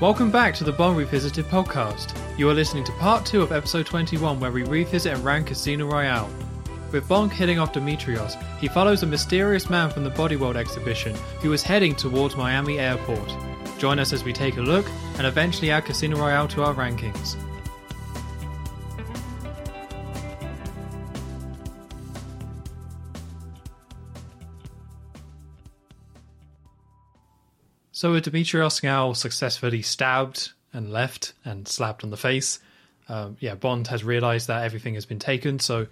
Welcome back to the Bond Revisited podcast. You are listening to part 2 of episode 21, where we revisit and rank Casino Royale. With Bond hitting off Demetrios, he follows a mysterious man from the Bodyworld exhibition who is heading towards Miami Airport. Join us as we take a look and eventually add Casino Royale to our rankings. So with Demetrios now successfully stabbed and left and slapped on the face, um, yeah, Bond has realized that everything has been taken, so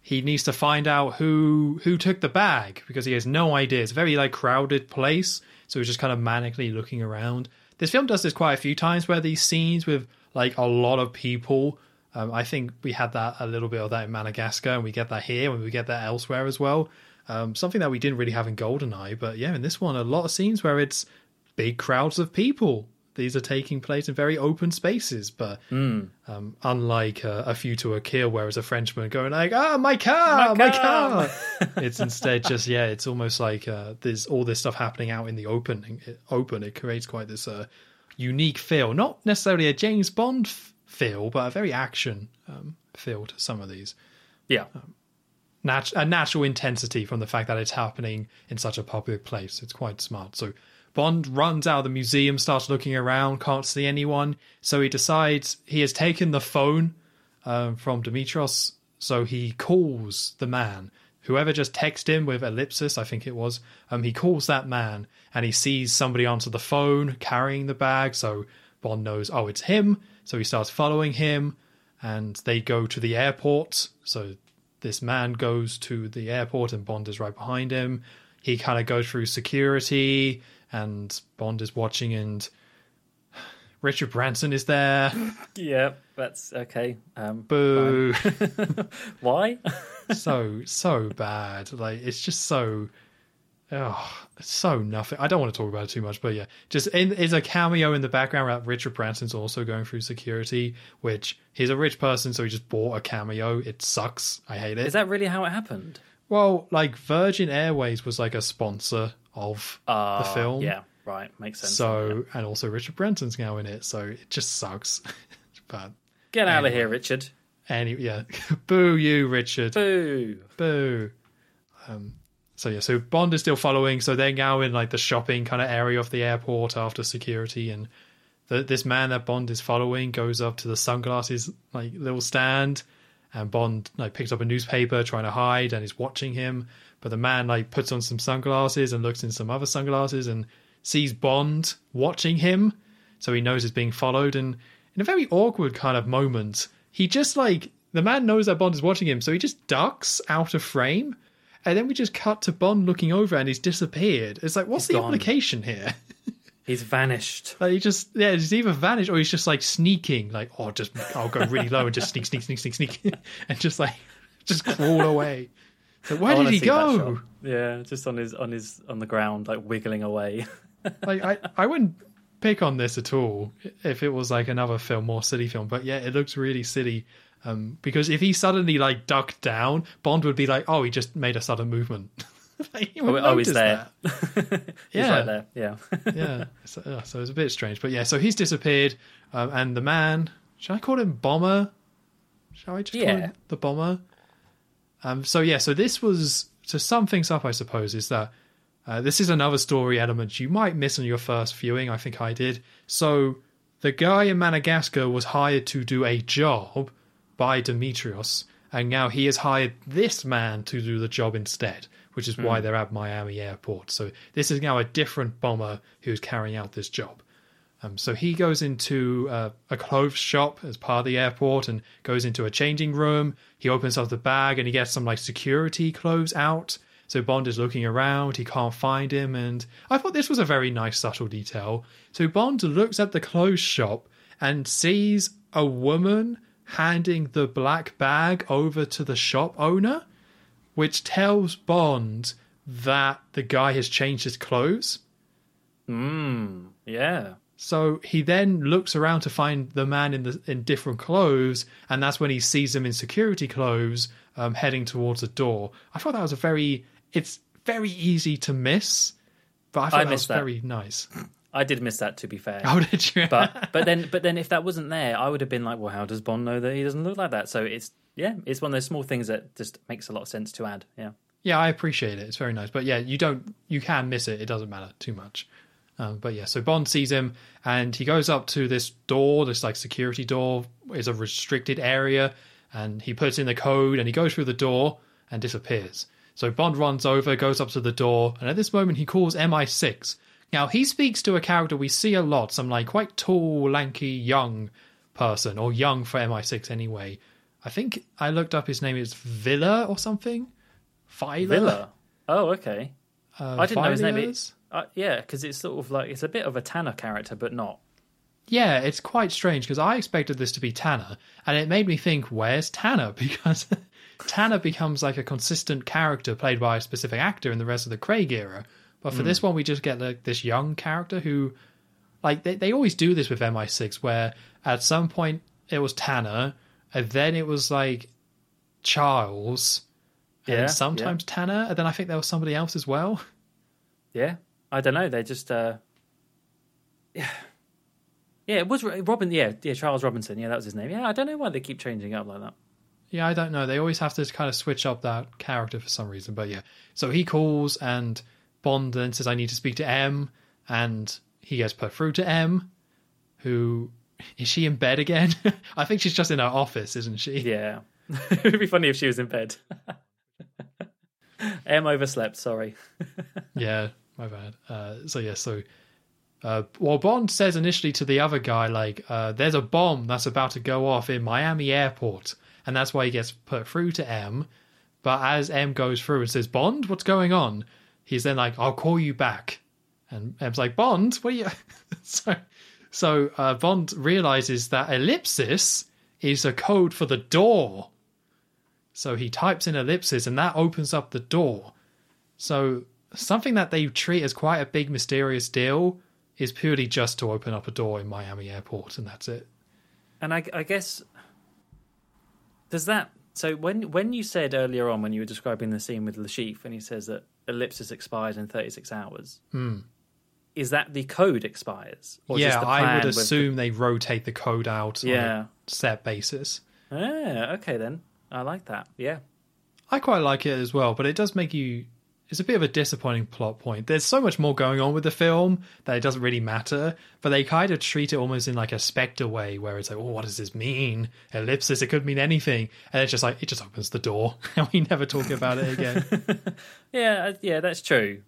he needs to find out who who took the bag because he has no idea. It's a very like crowded place, so he's just kind of manically looking around. This film does this quite a few times where these scenes with like a lot of people. Um, I think we had that a little bit of that in Madagascar, and we get that here, and we get that elsewhere as well. Um, something that we didn't really have in Goldeneye, but yeah, in this one, a lot of scenes where it's big crowds of people. These are taking place in very open spaces, but Hmm. um, unlike uh, a View to a Kill, where it's a Frenchman going like, "Ah, my car, my, My car,", car." it's instead just yeah, it's almost like uh, there's all this stuff happening out in the open. It, open, it creates quite this uh, unique feel, not necessarily a James Bond f- feel, but a very action um, feel to some of these. Yeah. Nat- a natural intensity from the fact that it's happening in such a public place. It's quite smart. So Bond runs out of the museum, starts looking around, can't see anyone. So he decides he has taken the phone um, from Demetrios. So he calls the man. Whoever just texted him with ellipsis, I think it was, um, he calls that man and he sees somebody answer the phone carrying the bag. So Bond knows, oh, it's him. So he starts following him and they go to the airport. So this man goes to the airport and Bond is right behind him. He kind of goes through security and Bond is watching and Richard Branson is there. Yeah, that's okay. Um, Boo. Why? so so bad. Like it's just so oh, so nothing. I don't want to talk about it too much, but yeah, just in, is a cameo in the background that Richard Branson's also going through security, which he's a rich person, so he just bought a cameo. It sucks. I hate it. Is that really how it happened? Well, like Virgin Airways was like a sponsor of Uh, the film. Yeah, right. Makes sense. So and also Richard Branson's now in it, so it just sucks. but Get out of here, Richard. any yeah, boo you, Richard. Boo. Boo. Um, so yeah, so Bond is still following. So they're now in like the shopping kind of area of the airport after security, and the, this man that Bond is following goes up to the sunglasses like little stand, and Bond like picks up a newspaper trying to hide and is watching him. But the man like puts on some sunglasses and looks in some other sunglasses and sees Bond watching him, so he knows he's being followed. And in a very awkward kind of moment, he just like the man knows that Bond is watching him, so he just ducks out of frame. And then we just cut to Bond looking over and he's disappeared. It's like, what's He's the gone. implication here? He's vanished. like, he just, yeah, he's either vanished or he's just like sneaking, like, oh, just, I'll go really low and just sneak, sneak, sneak, sneak, sneak, and just like, just crawl away. So where I did he go? Yeah, just on his on his on the ground, like wiggling away. like I, I wouldn't pick on this at all if it was like another film, more silly film. But yeah, it looks really silly. Um, because if he suddenly like ducked down, Bond would be like, "Oh, he just made a sudden movement." Like, he oh, oh, he's there. Yeah. right there. Yeah. yeah, so, uh, so it's a bit strange. But yeah, so he's disappeared, um, and the man, should I call him Bomber? Shall I just call him the Bomber? Um, so yeah, so this was to sum things up, I suppose, is that uh, this is another story element you might miss on your first viewing. I think I did. So the guy in Madagascar was hired to do a job by Demetrios, and now he has hired this man to do the job instead, which is why they're at Miami Airport. So this is now a different bomber who's carrying out this job. Um, so he goes into uh, a clothes shop as part of the airport and goes into a changing room. He opens up the bag and he gets some like security clothes out. So Bond is looking around, he can't find him, and I thought this was a very nice subtle detail. So Bond looks at the clothes shop and sees a woman handing the black bag over to the shop owner, which tells Bond that the guy has changed his clothes. Mm, yeah. So he then looks around to find the man in the in different clothes, and that's when he sees him in security clothes, um, heading towards the door. I thought that was a very it's very easy to miss, but I thought I that was that. very nice. I did miss that. To be fair, Oh, did you? but but then but then if that wasn't there, I would have been like, well, how does Bond know that he doesn't look like that? So it's yeah, it's one of those small things that just makes a lot of sense to add. Yeah. Yeah, I appreciate it. It's very nice. But yeah, you don't, you can miss it. It doesn't matter too much. Um, but yeah, so Bond sees him and he goes up to this door, this like security door is a restricted area, and he puts in the code and he goes through the door and disappears. So Bond runs over, goes up to the door, and at this moment he calls MI6. Now he speaks to a character we see a lot, some like quite tall, lanky, young person, or young for MI6 anyway. I think I looked up his name is Villa or something. Villa. Villa. Oh, okay. Uh, I didn't know his name. It, uh, yeah, because it's sort of like it's a bit of a Tanner character, but not. Yeah, it's quite strange because I expected this to be Tanner, and it made me think, where's Tanner? Because Tanner becomes like a consistent character played by a specific actor in the rest of the Craig era. But for this one, we just get like this young character who, like, they, they always do this with MI6, where at some point it was Tanner, and then it was like Charles, and Yeah, sometimes Tanner, and then I think there was somebody else as well. Yeah, I don't know. They just, uh, yeah, yeah. It was Robin. Yeah, yeah. Charles Robinson. Yeah, that was his name. Yeah, I don't know why they keep changing up like that. Yeah, I don't know. They always have to kind of switch up that character for some reason. But yeah, so he calls and Bond then says, "I need to speak to M," and he gets put through to M, who is she in bed again? I think she's just in her office, isn't she? Yeah, it would be funny if she was in bed. M overslept. Sorry. yeah, my bad. Uh, so yeah, so uh, well, Bond says initially to the other guy like, uh, "There's a bomb that's about to go off in Miami airport," and that's why he gets put through to M. But as M goes through and says, "Bond, what's going on?" He's then like, "I'll call you back," and M's like, "Bond, what are you?" so, so uh, Bond realizes that ellipsis is a code for the door. So he types in ellipsis, and that opens up the door. So something that they treat as quite a big mysterious deal is purely just to open up a door in Miami airport, and that's it. And I, I guess does that. So when when you said earlier on when you were describing the scene with Le Chiffre, and he says that ellipsis expires in thirty six hours, is that the code expires? Or yeah, I would with the- assume they rotate the code out on Yeah. a set basis. Ah, okay then. I like that. Yeah. I quite like it as well, but it does make you. It's a bit of a disappointing plot point. There's so much more going on with the film that it doesn't really matter, but they kind of treat it almost in like a Spectre way, where it's like, oh, what does this mean? Ellipsis, it could mean anything. And it's just like, it just opens the door, and we never talk about it again. Yeah, uh, yeah, that's true.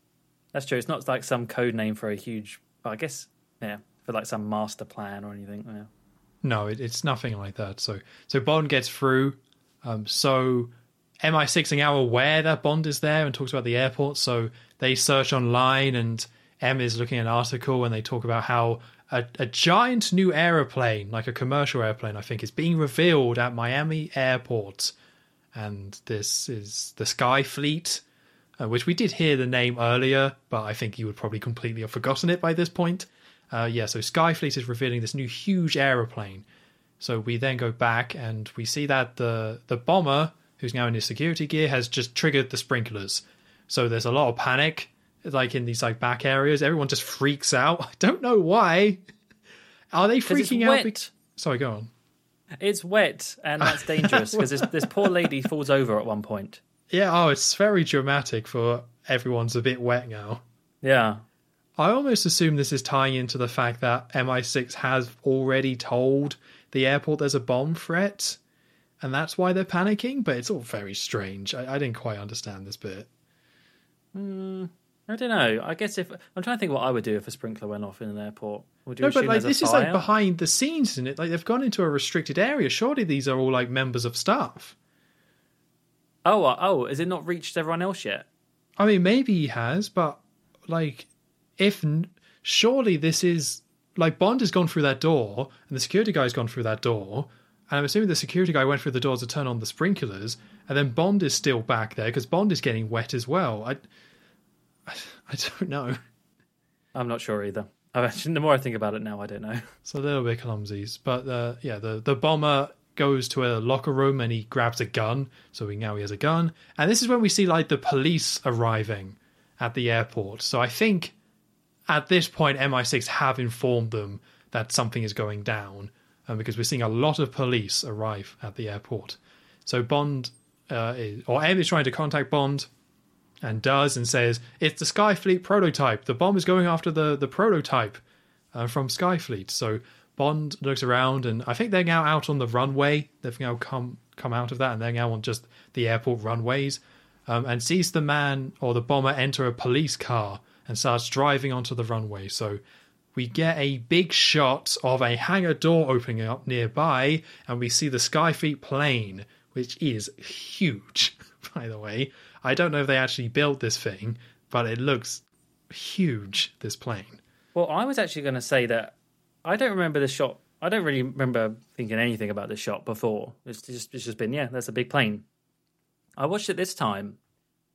That's true. It's not like some code name for a huge. Well, I guess, yeah, for like some master plan or anything. Yeah. No, it, it's nothing like that. So, so Bond gets through. Um, so MI6 are now aware that Bond is there and talks about the airport. So they search online, and M is looking at an article, and they talk about how a, a giant new aeroplane, like a commercial airplane, I think, is being revealed at Miami Airport. And this is the Skyfleet, uh, which we did hear the name earlier, but I think you would probably completely have forgotten it by this point. Uh, yeah, so Skyfleet is revealing this new huge aeroplane. So we then go back and we see that the the bomber, who's now in his security gear, has just triggered the sprinklers. So there's a lot of panic, like in these like back areas. Everyone just freaks out. I don't know why. Are they freaking out? Be- Sorry, go on. It's wet, and that's dangerous because this, this poor lady falls over at one point. Yeah, oh, it's very dramatic for everyone's a bit wet now. Yeah. I almost assume this is tying into the fact that MI6 has already told the airport there's a bomb threat, and that's why they're panicking. But it's all very strange. I, I didn't quite understand this bit. Hmm, I don't know. I guess if I'm trying to think what I would do if a sprinkler went off in an airport. Would you No, but like this is like behind the scenes, isn't it? Like they've gone into a restricted area. Surely these are all like members of staff. Oh, uh, oh, has it not reached everyone else yet? I mean, maybe he has, but like, if surely this is like Bond has gone through that door, and the security guy's gone through that door, and I'm assuming the security guy went through the door to turn on the sprinklers, and then Bond is still back there because Bond is getting wet as well. I, I, I don't know. I'm not sure either. I've actually, the more I think about it now, I don't know. It's a little bit clumsy, but uh, yeah, the the bomber goes to a locker room and he grabs a gun. So we now he has a gun, and this is when we see like the police arriving at the airport. So I think at this point, MI6 have informed them that something is going down, um, because we're seeing a lot of police arrive at the airport. So Bond, uh, is, or M is trying to contact Bond, and does, and says it's the Skyfleet prototype. The bomb is going after the the prototype uh, from Skyfleet. So Bond looks around, and I think they're now out on the runway. They've now come come out of that, and they're now on just the airport runways, um, and sees the man or the bomber enter a police car and starts driving onto the runway. So we get a big shot of a hangar door opening up nearby, and we see the Skyfleet plane, which is huge, by the way. I don't know if they actually built this thing, but it looks huge, this plane. Well, I was actually going to say that I don't remember the shot. I don't really remember thinking anything about the shot before. It's just it's just been yeah, that's a big plane. I watched it this time,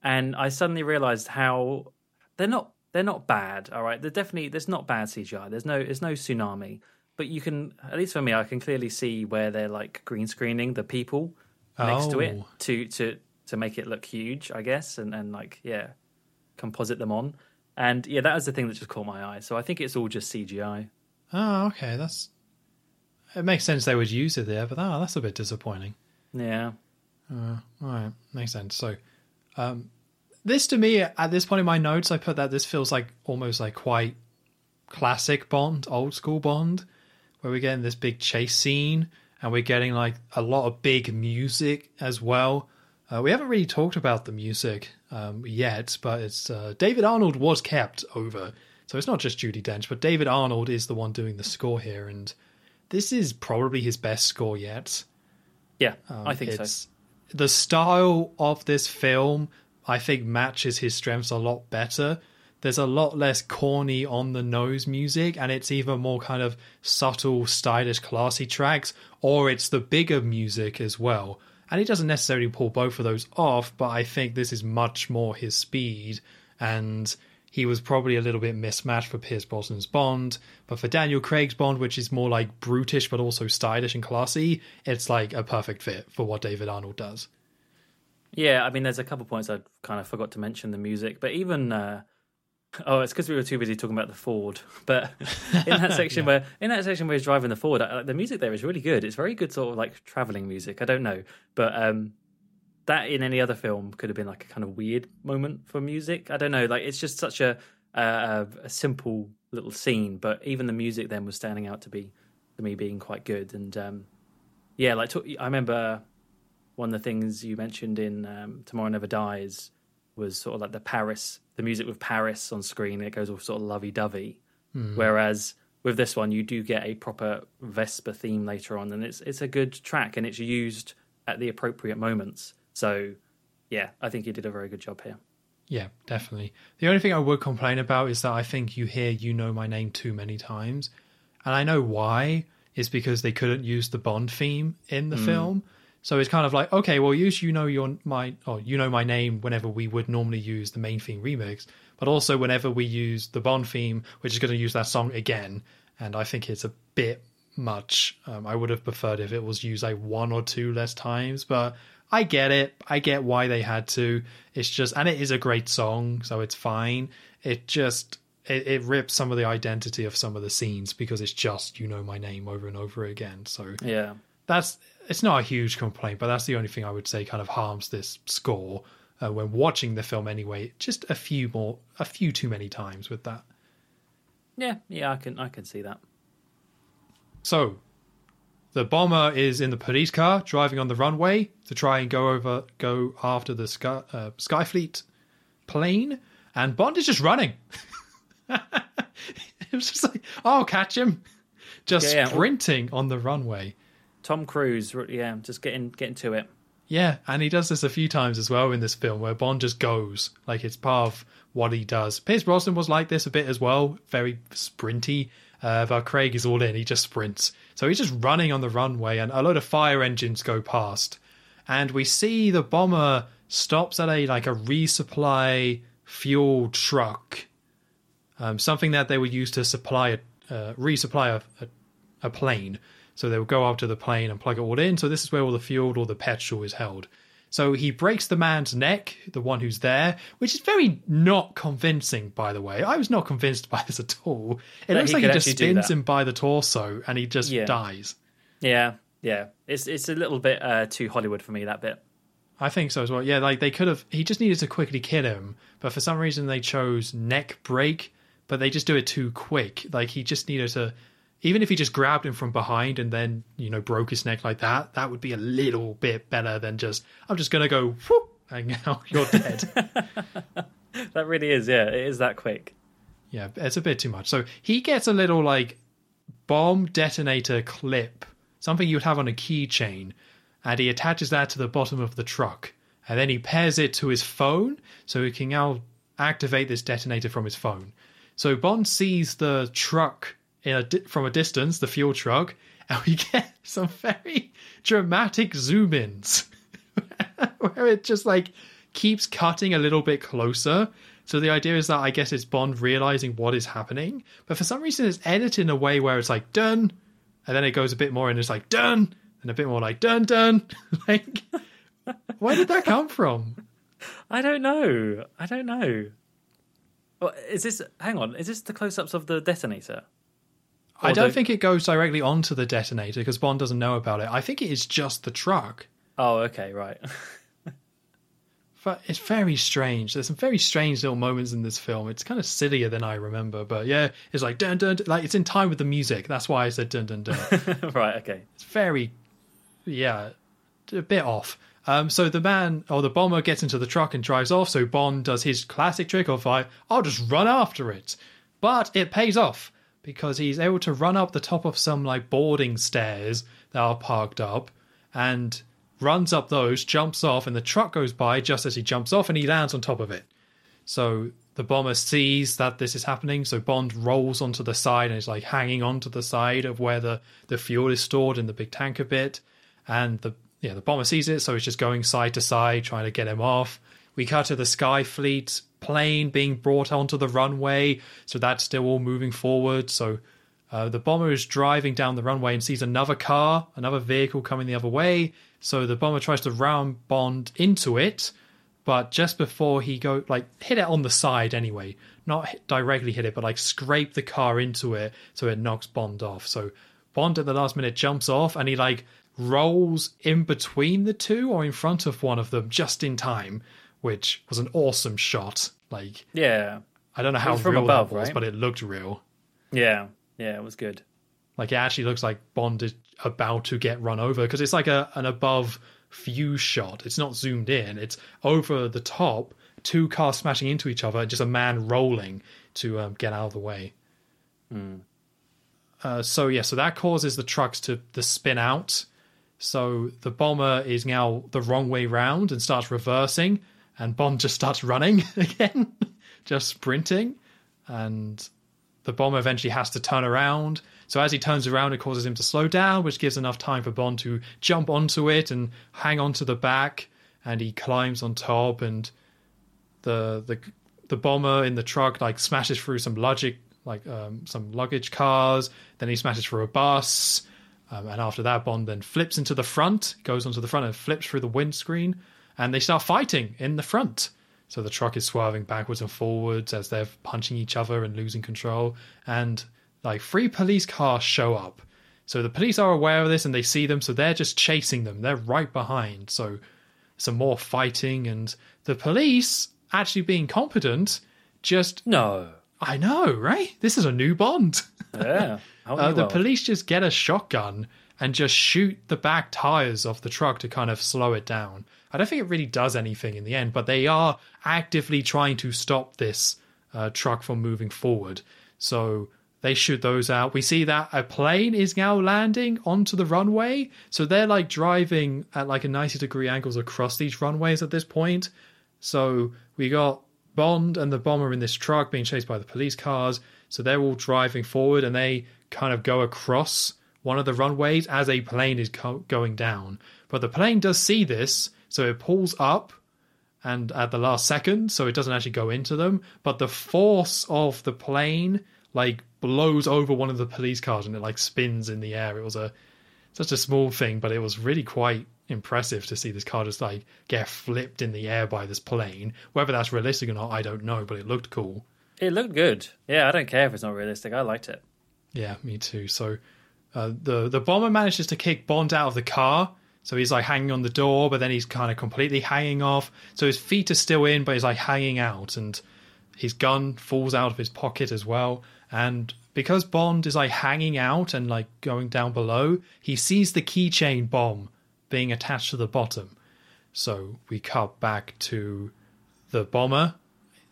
and I suddenly realised how they're not they're not bad. All right, they're definitely there's not bad CGI. There's no there's no tsunami, but you can at least for me, I can clearly see where they're like green screening the people next to it Oh. to to to make it look huge, I guess, and and like yeah, composite them on. And yeah, that was the thing that just caught my eye. So I think it's all just CGI. Oh, okay, that's. It makes sense they would use it there, but oh, that's a bit disappointing. Yeah. All right, makes sense. So, um, this to me at this point in my notes, I put that this feels like almost like quite classic Bond, old school Bond, where we're getting this big chase scene and we're getting like a lot of big music as well. Uh, we haven't really talked about the music um, yet, but it's uh, David Arnold was kept over, so it's not just Judi Dench, but David Arnold is the one doing the score here, and this is probably his best score yet. Yeah, Um, I think so. The style of this film, I think, matches his strengths a lot better. There's a lot less corny on the nose music, and it's either more kind of subtle, stylish, classy tracks, or it's the bigger music as well. And he doesn't necessarily pull both of those off, but I think this is much more his speed, and he was probably a little bit mismatched for Pierce Brosnan's Bond, but for Daniel Craig's Bond, which is more like brutish but also stylish and classy, it's like a perfect fit for what David Arnold does. Yeah, I mean, there's a couple points I kind of forgot to mention the music, but even uh, oh, it's because we were too busy talking about the Ford. But in that section where in that section where he's driving the Ford, I, the music there is really good. It's very good, sort of like traveling music. I don't know, but um, that in any other film could have been like a kind of weird moment for music. I don't know, like it's just such a a, a simple little scene, but even the music then was standing out to be to me being quite good. And um, yeah, like to, I remember one of the things you mentioned in um, Tomorrow Never Dies was sort of like the Paris, the music with Paris on screen. It goes all sort of lovey dovey. Whereas with this one, you do get a proper Vespa theme later on, and it's it's a good track, and it's used at the appropriate moments. So, yeah, I think he did a very good job here. Yeah, definitely. The only thing I would complain about is that I think you hear You Know My Name too many times. And I know why. Is because they couldn't use the Bond theme in the film. So it's kind of like, okay, well use You Know Your My or You Know My Name whenever we would normally use the main theme remix, but also whenever we use the Bond theme, which is going to use that song again. And I think it's a bit much. Um, I would have preferred if it was used like one or two less times, but I get it. I get why they had to. It's just, and it is a great song, so it's fine. It just, it, it rips some of the identity of some of the scenes because it's just, you know, my name over and over again. So Yeah, that's, it's not a huge complaint, but that's the only thing I would say kind of harms this score uh, when watching the film anyway. Just a few more, a few too many times with that. yeah, yeah. I can I can see that. So, the bomber is in the police car driving on the runway to try and go over, go after the Sky, uh, Skyfleet plane, and Bond is just running. it was just like, oh, catch him, just Yeah, yeah. sprinting on the runway. Tom Cruise, yeah, just getting getting to it. Yeah, and he does this a few times as well in this film, where Bond just goes like it's part of what he does. Pierce Brosnan was like this a bit as well, very sprinty. Uh, but Craig is all in; he just sprints. So he's just running on the runway, and a load of fire engines go past, and we see the bomber stops at a like a resupply fuel truck, um, something that they would use to supply a uh, resupply a, a, a plane. So they would go up to the plane and plug it all in. So this is where all the fuel or the petrol is held. So he breaks the man's neck, the one who's there, which is very not convincing, by the way. I was not convinced by this at all. It looks he like he just spins him by the torso and he just Yeah. dies. Yeah, yeah. It's it's a little bit uh, too Hollywood for me that bit. I think so as well. Yeah, like they could have. He just needed to quickly kill him, but for some reason they chose neck break, but they just do it too quick. Like he just needed to. Even if he just grabbed him from behind and then you know broke his neck like that, that would be a little bit better than just I'm just gonna go whoop and now you're dead. That really is, yeah. It is that quick. yeah, it's a bit too much. So he gets a little like bomb detonator clip, something you'd have on a keychain, and he attaches that to the bottom of the truck. And then he pairs it to his phone so he can now activate this detonator from his phone. So Bond sees the truck a di- from a distance, the fuel truck, and we get some very dramatic zoom ins where it just like keeps cutting a little bit closer. So the idea is that I guess it's Bond realizing what is happening, but for some reason it's edited in a way where it's like done, and then it goes a bit more and it's like done, and a bit more like done done. like, where did that come from? I don't know. I don't know. Well, is this? Hang on. Is this the close-ups of the detonator? I don't the- think it goes directly onto the detonator because Bond doesn't know about it. I think it is just the truck. Oh, okay, right. But it's very strange. There's some very strange little moments in this film. It's kind of sillier than I remember, but yeah, it's like dun dun, dun like it's in time with the music. That's why I said dun dun dun. right. Okay. it's very, yeah, a bit off. Um, so the man or the bomber gets into the truck and drives off. So Bond does his classic trick of like, I'll just run after it, but it pays off because he's able to run up the top of some like boarding stairs that are parked up and runs up those, jumps off, and the truck goes by just as he jumps off and he lands on top of it. So the bomber sees that this is happening, so Bond rolls onto the side and is like hanging onto the side of where the, the fuel is stored in the big tanker bit. And the yeah, the bomber sees it, so he's just going side to side, trying to get him off. We cut to the Skyfleet plane being brought onto the runway, so that's still all moving forward. So uh, the bomber is driving down the runway and sees another car, another vehicle coming the other way. So the bomber tries to round Bond into it, but just before he go like hit it on the side anyway, not hit, directly hit it, but like scrape the car into it so it knocks Bond off. So Bond at the last minute jumps off and he like rolls in between the two or in front of one of them just in time, which was an awesome shot. Like Yeah. I don't know how from real above, was, right? but it looked real. Yeah. Yeah. It was good. Like it actually looks like Bond is about to get run over because it's like a an above view shot. It's not zoomed in. It's over the top, two cars smashing into each other, just a man rolling to um, get out of the way. Uh, so yeah, so that causes the trucks to the spin out. So the bomber is now the wrong way round and starts reversing, and Bond just starts running again, just sprinting, and the bomber eventually has to turn around. So as he turns around, it causes him to slow down, which gives enough time for Bond to jump onto it and hang onto the back. And he climbs on top, and the the the bomber in the truck like smashes through some logic like um, some luggage cars. Then he smashes through a bus, um, and after that, Bond then flips into the front, goes onto the front and flips through the windscreen, and they start fighting in the front. So the truck is swerving backwards and forwards as they're punching each other and losing control. And like three police cars show up. So the police are aware of this and they see them, so they're just chasing them. They're right behind. So some more fighting and the police actually being competent just No. I know, right? This is a new Bond. Yeah. Uh, the police just get a shotgun and just shoot the back tires of the truck to kind of slow it down. I don't think it really does anything in the end, but they are actively trying to stop this uh, truck from moving forward. So they shoot those out. We see that a plane is now landing onto the runway. So they're like driving at like a 90 degree angles across these runways at this point. So we got Bond and the bomber in this truck being chased by the police cars. So they're all driving forward and they kind of go across one of the runways as a plane is co- going down. But the plane does see this, so it pulls up and at the last second, so it doesn't actually go into them. But the force of the plane like blows over one of the police cars and it like spins in the air. It was a such a small thing, but it was really quite impressive to see this car just like get flipped in the air by this plane. Whether that's realistic or not, I don't know, but it looked cool. It looked good. Yeah, I don't care if it's not realistic. I liked it. Yeah, me too. So uh, the the bomber manages to kick Bond out of the car. So he's like hanging on the door, but then he's kind of completely hanging off. So his feet are still in, but he's like hanging out, and his gun falls out of his pocket as well. And because Bond is like hanging out and like going down below, he sees the keychain bomb being attached to the bottom. So we cut back to the bomber.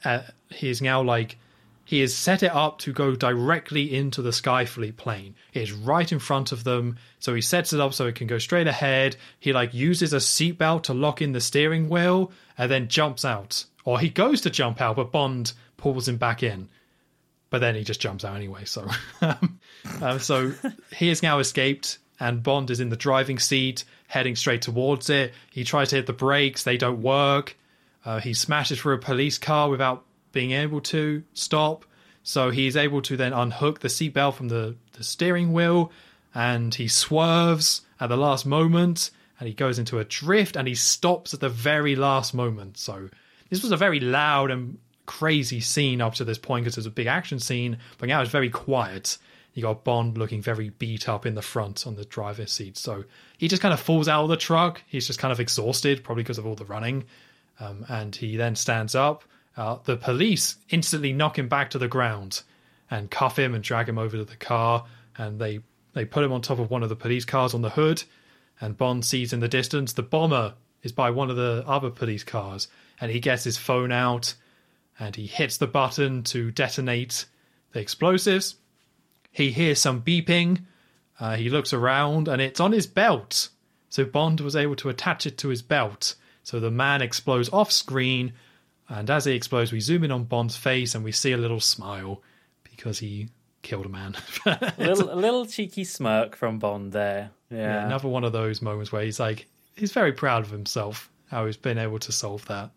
Uh, he is now like he has set it up to go directly into the Skyfleet plane. It is right in front of them, so he sets it up so it can go straight ahead. He like uses a seatbelt to lock in the steering wheel and then jumps out. Or he goes to jump out, but Bond pulls him back in. But then he just jumps out anyway. So, um, uh, so he has now escaped, and Bond is in the driving seat, heading straight towards it. He tries to hit the brakes; they don't work. Uh, he smashes through a police car without being able to stop. So he's able to then unhook the seatbelt from the, the steering wheel and he swerves at the last moment and he goes into a drift and he stops at the very last moment. So this was a very loud and crazy scene up to this point because it was a big action scene, but now it's very quiet. You got Bond looking very beat up in the front on the driver's seat. So he just kind of falls out of the truck. He's just kind of exhausted, probably because of all the running. Um, and he then stands up uh, the police instantly knock him back to the ground and cuff him and drag him over to the car. And they, they put him on top of one of the police cars on the hood. And Bond sees in the distance the bomber is by one of the other police cars. And he gets his phone out and he hits the button to detonate the explosives. He hears some beeping. Uh, he looks around and it's on his belt. So Bond was able to attach it to his belt. So the man explodes off screen and as he explodes, we zoom in on Bond's face and we see a little smile because he killed a man. a, little, a little cheeky smirk from Bond there. Yeah. yeah. Another one of those moments where he's like, he's very proud of himself, how he's been able to solve that.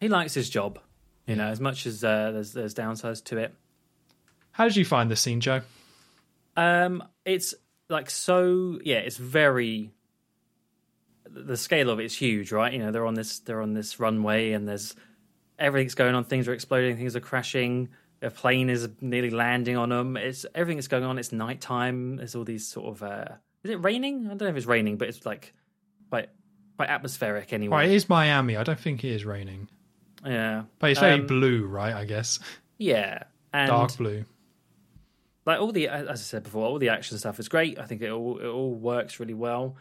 He likes his job, you know, as much as uh, there's, there's downsides to it. How did you find this scene, Joe? Um, it's like so, yeah, it's very the scale of it's huge, right? You know, they're on this they're on this runway and there's everything's going on. Things are exploding. Things are crashing. A plane is nearly landing on them. It's everything that's going on. It's nighttime. There's all these sort of. Uh, is it raining? I don't know if it's raining, but it's like quite quite atmospheric anyway. Right, it is Miami. I don't think it is raining. Yeah, but it's very um, blue, right? I guess. Yeah, and dark blue. Like all the, as I said before, all the action stuff is great. I think it all it all works really well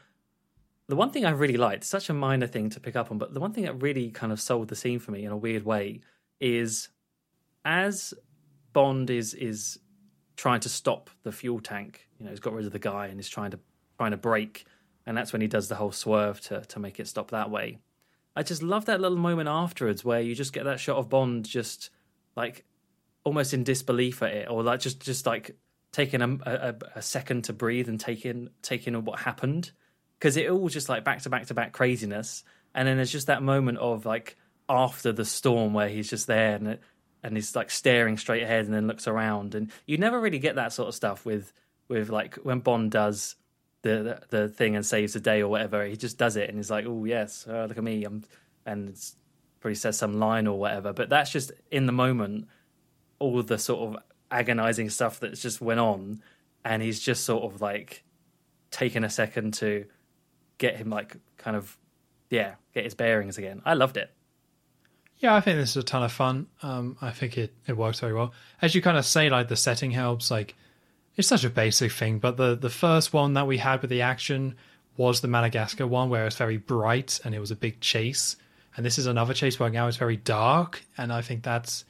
the one thing I really liked, such a minor thing to pick up on, but the one thing that really kind of sold the scene for me in a weird way is as Bond is is trying to stop the fuel tank, you know, he's got rid of the guy and he's trying to trying to break, and that's when he does the whole swerve to to make it stop that way. I just love that little moment afterwards where you just get that shot of Bond just like almost in disbelief at it, or like just just like taking a, a, a second to breathe and taking taking what happened because it all just like back to back to back craziness, and then there's just that moment of like after the storm where he's just there and and he's like staring straight ahead and then looks around, and you never really get that sort of stuff with with like when Bond does the the, the thing and saves the day or whatever. He just does it and he's like, oh yes, oh, look at me, I'm, and probably says some line or whatever. But that's just in the moment, all the sort of agonizing stuff that just went on, and he's just sort of like taken a second to get him like kind of yeah get his bearings again. I loved it. Yeah, I think this is a ton of fun. Um, I think it it works very well. As you kind of say, like the setting helps. Like it's such a basic thing, but the the first one that we had with the action was the Madagascar one, where it's very bright and it was a big chase. And this is another chase where now it's very dark, and I think that's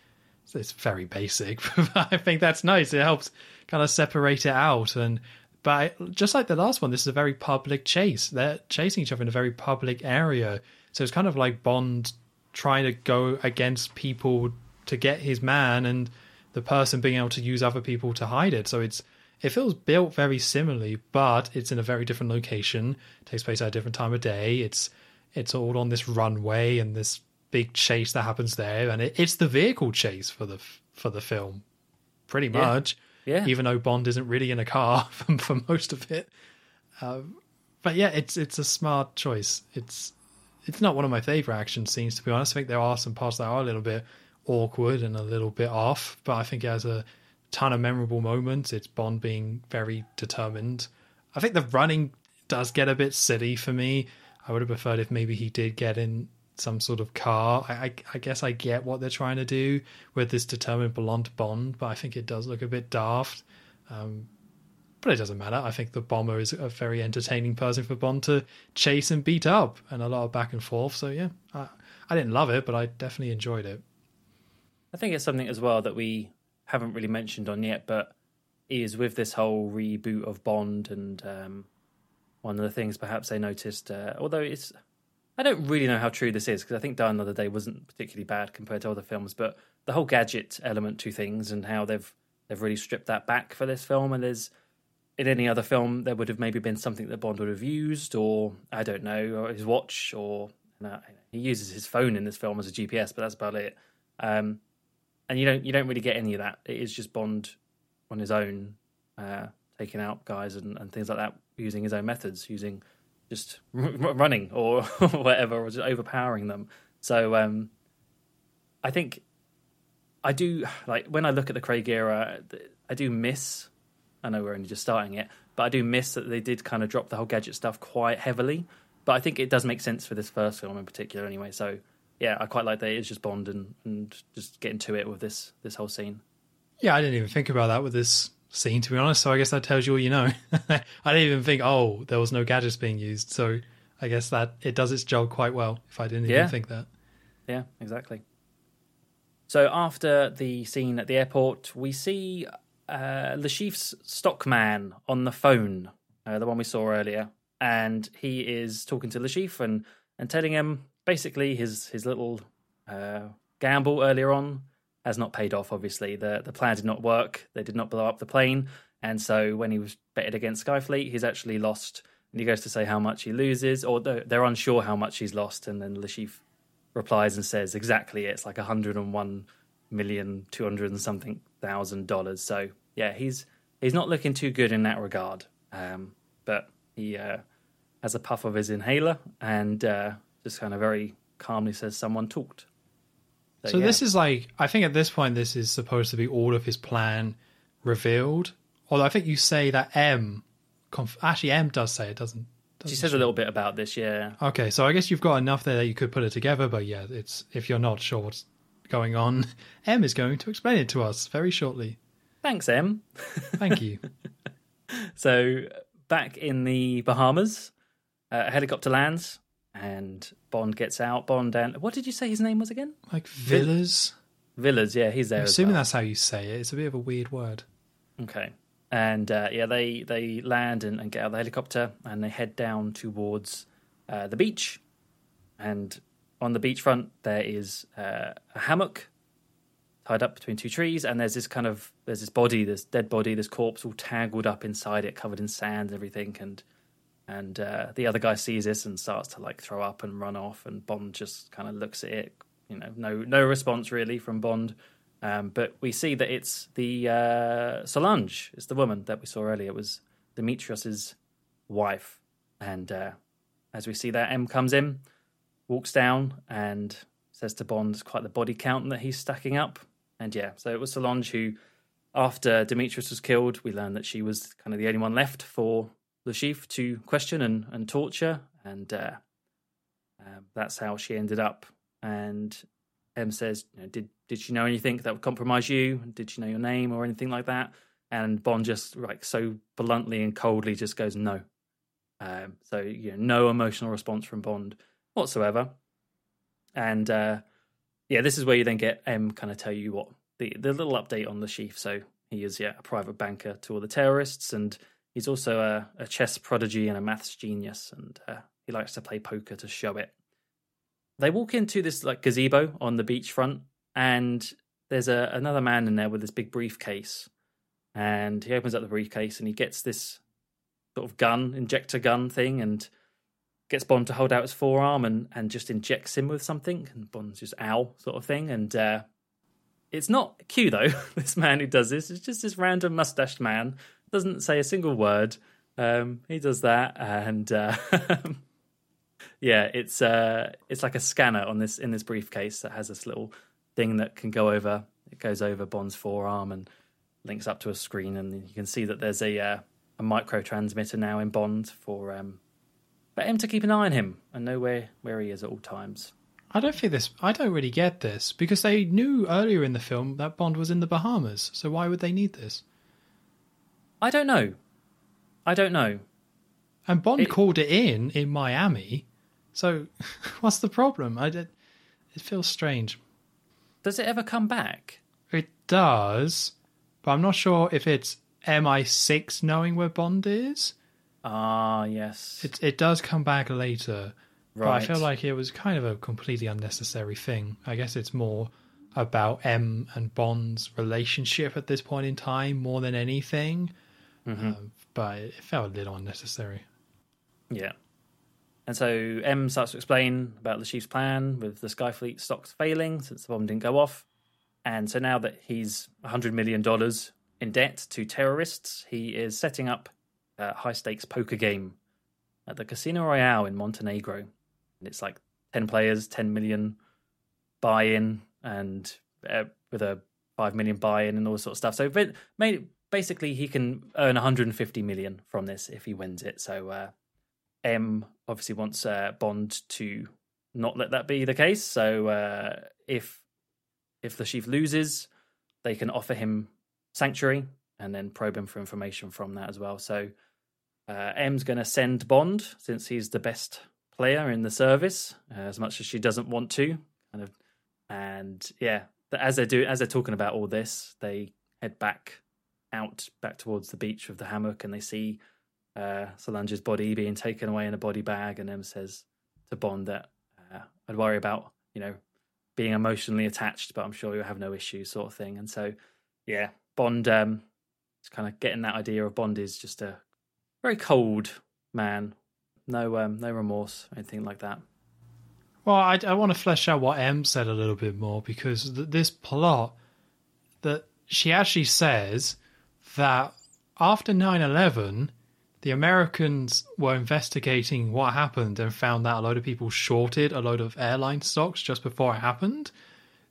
it's very basic. But I think that's nice. It helps kind of separate it out and but just like the last one, this is a very public chase. They're chasing each other in a very public area. So it's kind of like Bond trying to go against people to get his man and the person being able to use other people to hide it. So it's it feels built very similarly, but it's in a very different location. It takes place at a different time of day. It's it's all on this runway and this big chase that happens there, and it, it's the vehicle chase for the for the film, pretty much. Yeah. Even though Bond isn't really in a car for, for most of it. Uh, but yeah, it's it's a smart choice. It's it's not one of my favorite action scenes to be honest. I think there are some parts that are a little bit awkward and a little bit off, but I think it has a ton of memorable moments. It's Bond being very determined. I think the running does get a bit silly for me. I would have preferred if maybe he did get in some sort of car. I, I, I guess I get what they're trying to do with this determined blonde Bond, but I think it does look a bit daft. Um, but it doesn't matter. I think the bomber is a very entertaining person for Bond to chase and beat up, and a lot of back and forth. So yeah, I, I didn't love it, but I definitely enjoyed it. I think it's something as well that we haven't really mentioned on yet, but is with this whole reboot of Bond, and um, one of the things perhaps they noticed, uh, although it's, I don't really know how true this is because I think Die Another Day wasn't particularly bad compared to other films, but the whole gadget element to things and how they've they've really stripped that back for this film, and there's in any other film, there would have maybe been something that Bond would have used, or I don't know, his watch, or he uses his phone in this film as a GPS, but that's about it. Um, and you don't you don't really get any of that. It is just Bond on his own, uh, taking out guys and, and things like that, using his own methods, using just r- running or whatever, or just overpowering them. So um, I think I do like when I look at the Craig era, I do miss I know we're only just starting it, but I do miss that they did kind of drop the whole gadget stuff quite heavily. But I think it does make sense for this first film in particular, anyway. So yeah, I quite like that it's just Bond and, and just getting to it with this this whole scene. Yeah, I didn't even think about that with this scene, to be honest. So I guess that tells you all you know. I didn't even think, oh, there was no gadgets being used. So I guess that it does its job quite well. If I didn't yeah. even think that. Yeah, exactly. So after the scene at the airport, we see uh, Le Chiffre's stockman on the phone, uh, the one we saw earlier, and he is talking to Chiffre and, and telling him basically his his little uh, gamble earlier on has not paid off. Obviously, the the plan did not work. They did not blow up the plane, and so when he was betted against Skyfleet, he's actually lost. And he goes to say how much he loses, or they're unsure how much he's lost, and then Chiffre replies and says exactly it's like 101 million, 200 and something thousand dollars. So yeah, he's he's not looking too good in that regard. Um, but he uh, has a puff of his inhaler and uh, just kind of very calmly says, "Someone talked." So, yeah. this is like I think at this point this is supposed to be all of his plan revealed. Although I think you say that M, conf- actually M does say it doesn't. She says she? a little bit about this, yeah. Okay, so I guess you've got enough there that you could put it together, but yeah, it's if you're not sure what's going on, M is going to explain it to us very shortly. Thanks, M. Thank you. so, back in the Bahamas, uh, a helicopter lands and Bond gets out. Bond and what did you say his name was again? Like Villas. Villas, yeah, he's there. I'm assuming well. that's how you say it. It's a bit of a weird word. Okay, and uh, yeah, they they land and, and, get out of the helicopter and they head down towards uh, the beach. And on the beachfront, there is uh, a hammock tied up between two trees, and there's this kind of there's this body, this dead body, this corpse all tangled up inside it, covered in sand and everything, and and uh, the other guy sees this and starts to like throw up and run off, and Bond just kind of looks at it, you know, no no response really from Bond, um, but we see that it's the uh, Solange, it's the woman that we saw earlier. It was Demetrios's wife, and uh, as we see that M comes in, walks down and says to Bond, quite the body count that he's stacking up. And yeah, so it was Solange who, after Demetrius was killed, we learned that she was kind of the only one left for Le Chiffre to question and, and torture. And uh, uh, that's how she ended up. And M says, you know, did, did she know anything that would compromise you? Did she know your name or anything like that? And Bond just like so bluntly and coldly just goes, no. Um, so, you know, no emotional response from Bond whatsoever. And uh, yeah, this is where you then get M kind of tell you what the the little update on the Chiffre. So he is yeah a private banker to all the terrorists, and he's also a, a chess prodigy and a maths genius, and uh, he likes to play poker to show it. They walk into this like gazebo on the beachfront, and there's a another man in there with this big briefcase, and he opens up the briefcase and he gets this sort of gun, injector gun thing, and gets Bond to hold out his forearm and, and just injects him with something. And Bond's just ow sort of thing. And uh, it's not Q though. this man who does this is just this random mustached man. Doesn't say a single word. Um, he does that, and uh, yeah, it's uh, it's like a scanner on this in this briefcase that has this little thing that can go over. It goes over Bond's forearm and links up to a screen, and you can see that there's a uh, a micro transmitter now in Bond for um, for him to keep an eye on him and know where where he is at all times. I don't think this. I don't really get this because they knew earlier in the film that Bond was in the Bahamas. So why would they need this? I don't know. I don't know. And Bond It- called it in in Miami. So what's the problem? I did, it feels strange. Does it ever come back? It does, but I'm not sure if it's MI6 knowing where Bond is. Ah, yes. It it does come back later, Right. but I feel like it was kind of a completely unnecessary thing. I guess it's more about M and Bond's relationship at this point in time more than anything. Um, but it felt a little unnecessary. Yeah. And so M starts to explain about the Chiffre's plan with the Skyfleet stocks failing since the bomb didn't go off. And so now that he's $100 million in debt to terrorists, he is setting up a high stakes poker game at the Casino Royale in Montenegro. And it's like 10 players, 10 million buy in, and uh, with a 5 million buy in and all sorts of stuff. So ba- ma- basically, he can earn 150 million from this if he wins it. So, uh, M obviously wants uh, Bond to not let that be the case. So uh, if if the Chiffre loses, they can offer him sanctuary and then probe him for information from that as well. So uh, M's going to send Bond since he's the best player in the service, uh, as much as she doesn't want to. Kind of, and yeah, as they do, as they're talking about all this, they head back out back towards the beach with the hammock, and they see uh, Solange's body being taken away in a body bag, and M says to Bond that uh, I'd worry about you know being emotionally attached, but I'm sure you'll have no issues, sort of thing. And so, yeah, Bond um, is kind of getting that idea of Bond is just a very cold man, no um, no remorse, anything like that. Well, I, I want to flesh out what M said a little bit more because th- this plot that she actually says that after 9 11, the Americans were investigating what happened and found that a load of people shorted a load of airline stocks just before it happened.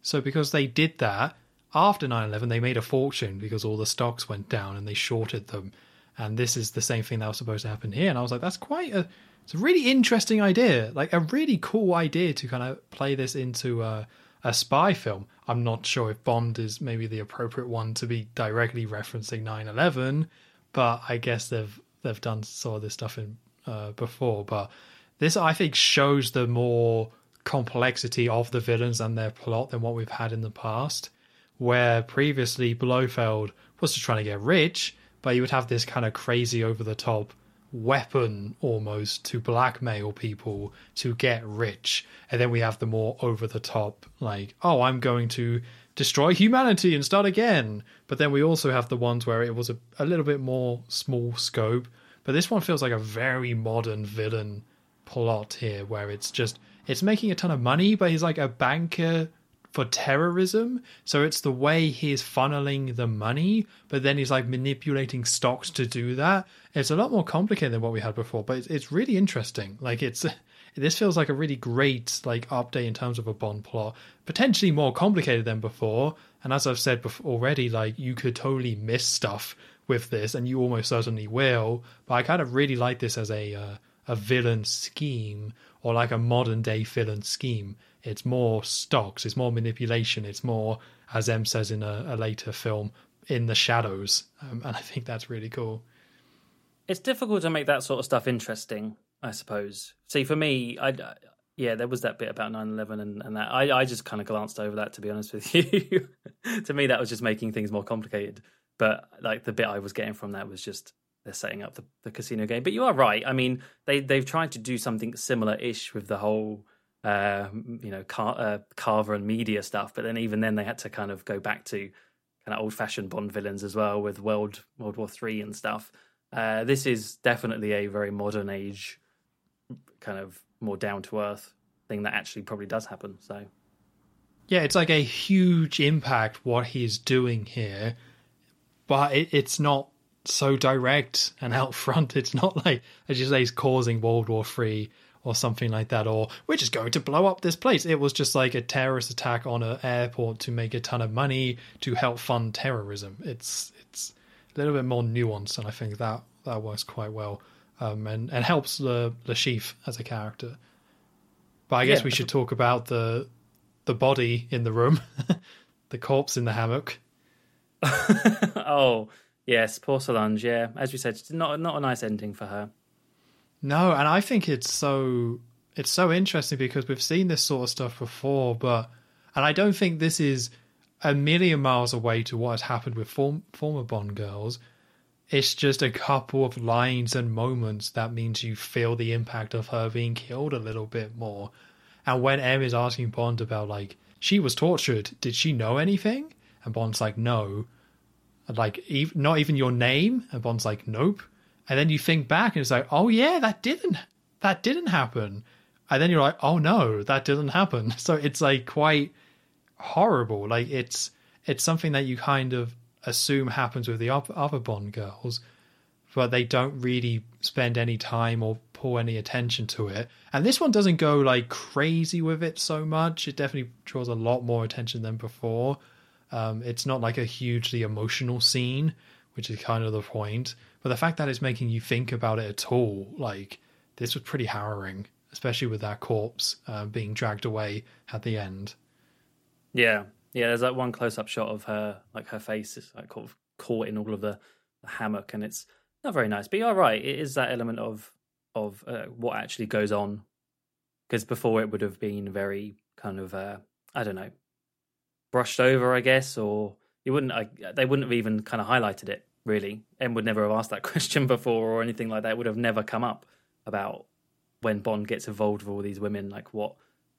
So, because they did that after 9 11, they made a fortune because all the stocks went down and they shorted them. And this is the same thing that was supposed to happen here. And I was like, that's quite a. It's a really interesting idea, like a really cool idea to kind of play this into a, a spy film. I'm not sure if Bond is maybe the appropriate one to be directly referencing 9/11, but I guess they've they've done sort of this stuff in uh, before. But this, I think, shows the more complexity of the villains and their plot than what we've had in the past, where previously Blofeld was just trying to get rich, but you would have this kind of crazy over the top weapon almost to blackmail people to get rich. And then we have the more over the top, like, oh, I'm going to destroy humanity and start again. But then we also have the ones where it was a, a little bit more small scope. But this one feels like a very modern villain plot here where it's just it's making a ton of money, but he's like a banker for terrorism. So it's the way he's funneling the money, but then he's like manipulating stocks to do that. It's a lot more complicated than what we had before, but it's, it's really interesting. Like it's this feels like a really great like update in terms of a Bond plot, potentially more complicated than before. And as I've said before already, like you could totally miss stuff with this, and you almost certainly will. But I kind of really like this as a uh, a villain scheme or like a modern day villain scheme. It's more stocks, it's more manipulation, it's more, as M says in a, a later film, in the shadows. Um, and I think that's really cool. It's difficult to make that sort of stuff interesting, I suppose. See, for me, I yeah, there was that bit about 9-11 and, and that. I, I just kind of glanced over that, to be honest with you. to me, that was just making things more complicated. But like the bit I was getting from that was just they're setting up the, the casino game. But you are right. I mean, they they've tried to do something similar-ish with the whole uh, you know Car- uh, Carver and media stuff. But then even then, they had to kind of go back to kind of old-fashioned Bond villains as well with World World War Three and stuff. Uh, this is definitely a very modern age, kind of more down to earth thing that actually probably does happen. So Yeah, it's like a huge impact what he's doing here, but it, it's not so direct and out front. It's not like, as you say, he's causing World War Three or something like that, or we're just going to blow up this place. It was just like a terrorist attack on an airport to make a ton of money to help fund terrorism. It's it's a little bit more nuanced, and I think that that works quite well, um, and and helps the the Chiffre as a character. But I guess Yeah. we should talk about the the body in the room, the corpse in the hammock. oh yes, poor Solange. Yeah, as we said, it's not not a nice ending for her. No, and I think it's so it's so interesting because we've seen this sort of stuff before, but and I don't think this is a million miles away to what has happened with form, former Bond girls. It's just a couple of lines and moments that means you feel the impact of her being killed a little bit more. And when M is asking Bond about like she was tortured, did she know anything? And Bond's like, no. Like ev- not even your name. And Bond's like, nope. And then you think back and it's like, oh yeah, that didn't that didn't happen. And then you're like, oh no, that didn't happen. So it's like quite horrible. Like it's it's something that you kind of assume happens with the other Bond girls, but they don't really spend any time or pull any attention to it. And this one doesn't go like crazy with it so much. It definitely draws a lot more attention than before. Um, it's not like a hugely emotional scene, which is kind of the point. But the fact that it's making you think about it at all, like this was pretty harrowing, especially with that corpse uh, being dragged away at the end. Yeah, yeah. There's like one close-up shot of her, like her face is like caught, caught in all of the, the hammock, and it's not very nice. But you're right; it is that element of of uh, what actually goes on. Because before it would have been very kind of, uh, I don't know, brushed over, I guess, or you wouldn't. I, they wouldn't have even kind of highlighted it. Really, M would never have asked that question before, or anything like that. It would have never come up about when Bond gets involved with all these women, like what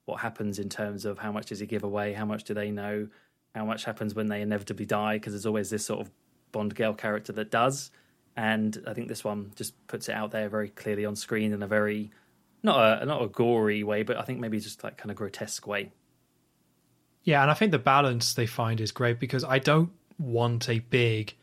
what happens in terms of how much does he give away, how much do they know, how much happens when they inevitably die, because there's always this sort of Bond girl character that does. And I think this one just puts it out there very clearly on screen in a very not a not a gory way, but I think maybe just like kind of grotesque way. Yeah, and I think the balance they find is great because I don't want a big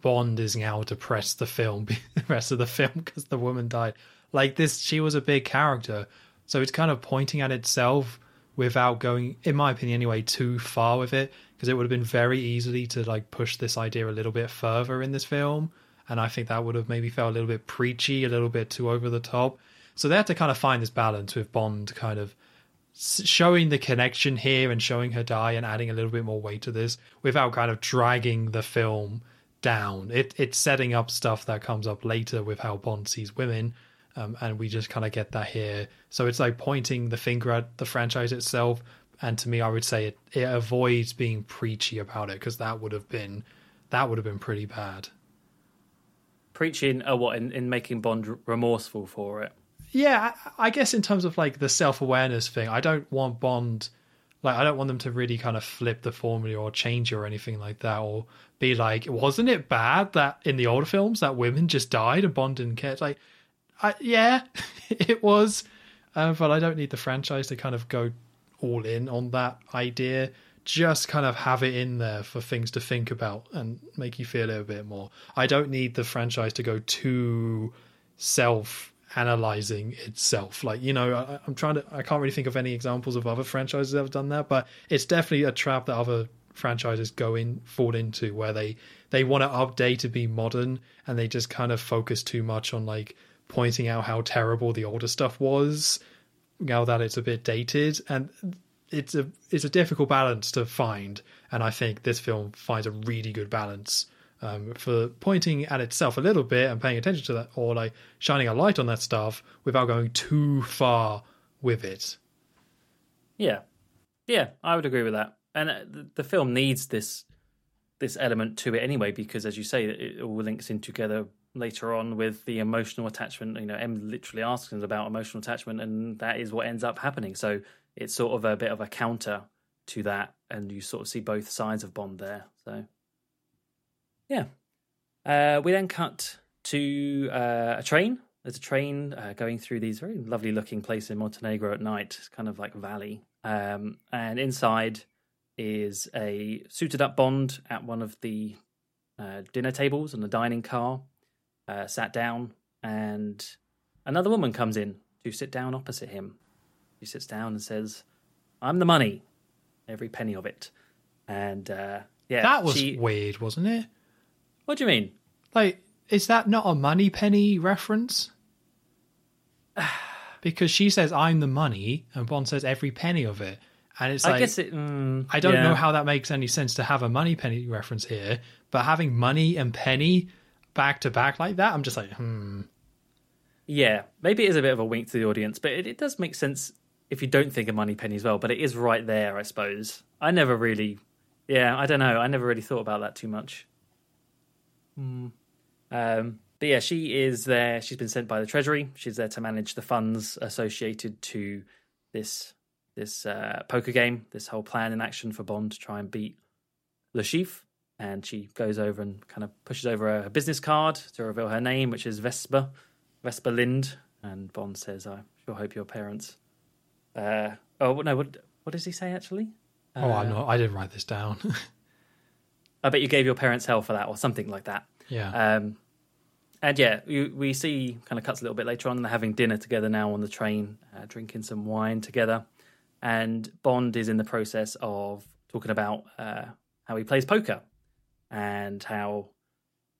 Bond is now depressed the film, the rest of the film because the woman died. Like this, she was a big character, so it's kind of pointing at itself without going, in my opinion, anyway, too far with it because it would have been very easily to like push this idea a little bit further in this film, and I think that would have maybe felt a little bit preachy, a little bit too over the top. So they had to kind of find this balance with Bond kind of showing the connection here and showing her die and adding a little bit more weight to this without kind of dragging the film down. It it's setting up stuff that comes up later with how Bond sees women, um, and we just kind of get that here. So it's like pointing the finger at the franchise itself. And to me, I would say it, it avoids being preachy about it because that would have been that would have been pretty bad. Preaching, uh, what in, in making Bond remorseful for it. yeah I, I guess in terms of like the self-awareness thing i don't want bond like i don't want them to really kind of flip the formula or change it or anything like that or be like wasn't it bad that in the older films that women just died and bond didn't care? It's like I, yeah it was. Uh, but i don't need the franchise to kind of go all in on that idea. Just kind of have it in there for things to think about and make you feel a bit more. I don't need the franchise to go too self analyzing itself. Like you know I, i'm trying to i can't really think of any examples of other franchises that have done that but it's definitely a trap that other franchises go in fall into where they they want to update to be modern and they just kind of focus too much on like pointing out how terrible the older stuff was now that it's a bit dated. And it's a it's a difficult balance to find. And i think this film finds a really good balance um, for pointing at itself a little bit and paying attention to that or like shining a light on that stuff without going too far with it. Yeah, yeah, I would agree with that. And uh, the, film needs this this element to it anyway, because as you say, it all links in together later on with the emotional attachment. You know, M literally asks about emotional attachment, and that is what ends up happening. So it's sort of a bit of a counter to that, and you sort of see both sides of Bond there. So yeah, uh, we then cut to uh, a train. There's a train uh, going through these very lovely looking places in Montenegro at night. It's kind of like valley. Um, and inside is a suited up Bond at one of the uh, dinner tables on the dining car, uh, sat down, and another woman comes in to sit down opposite him. She sits down and says, "I'm the money, every penny of it." And uh, yeah, That was she- weird, wasn't it? What do you mean? Like, is that not a Moneypenny reference? because she says, I'm the money, and Bond says every penny of it. And it's I like, guess it. Mm, I don't yeah. know how that makes any sense to have a Moneypenny reference here, but having money and penny back to back like that, I'm just like, hmm. Yeah, maybe it is a bit of a wink to the audience, but it, it does make sense if you don't think of Moneypenny as well. But it is right there, I suppose. I never really, yeah, I don't know. I never really thought about that too much. Hmm. Um, but yeah, she is there. She's been sent by the Treasury. She's there to manage the funds associated to this this uh, poker game, this whole plan in action for Bond to try and beat Le Chiffre. And she goes over and kind of pushes over a business card to reveal her name, which is Vesper, Vesper Lynd, and Bond says, "I sure hope your parents." Uh, oh no, what what does he say actually? oh, Uh, I'm not, I didn't write this down. I bet you gave your parents hell for that, or something like that. yeah. Um, and yeah, we, we see kind of cuts a little bit later on. And they're having dinner together now on the train, uh, drinking some wine together, and Bond is in the process of talking about uh, how he plays poker and how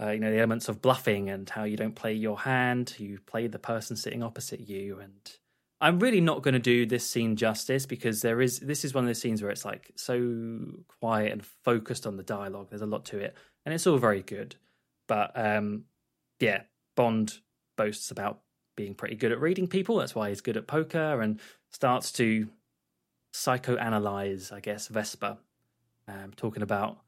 uh, you know the elements of bluffing and how you don't play your hand, you play the person sitting opposite you. And I'm really not going to do this scene justice because there is this is one of those scenes where it's like so quiet and focused on the dialogue. There's a lot to it, and it's all very good. But um, yeah, Bond boasts about being pretty good at reading people. That's why he's good at poker and starts to psychoanalyze, I guess, Vesper, um, talking about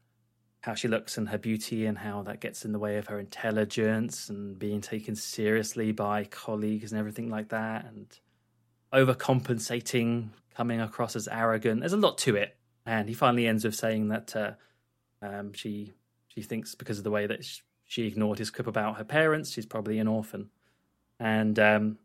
how she looks and her beauty and how that gets in the way of her intelligence and being taken seriously by colleagues and everything like that and overcompensating, coming across as arrogant. There's a lot to it. And he finally ends with saying that uh, um, she she thinks because of the way that sh- she ignored his quip about her parents, she's probably an orphan. And um,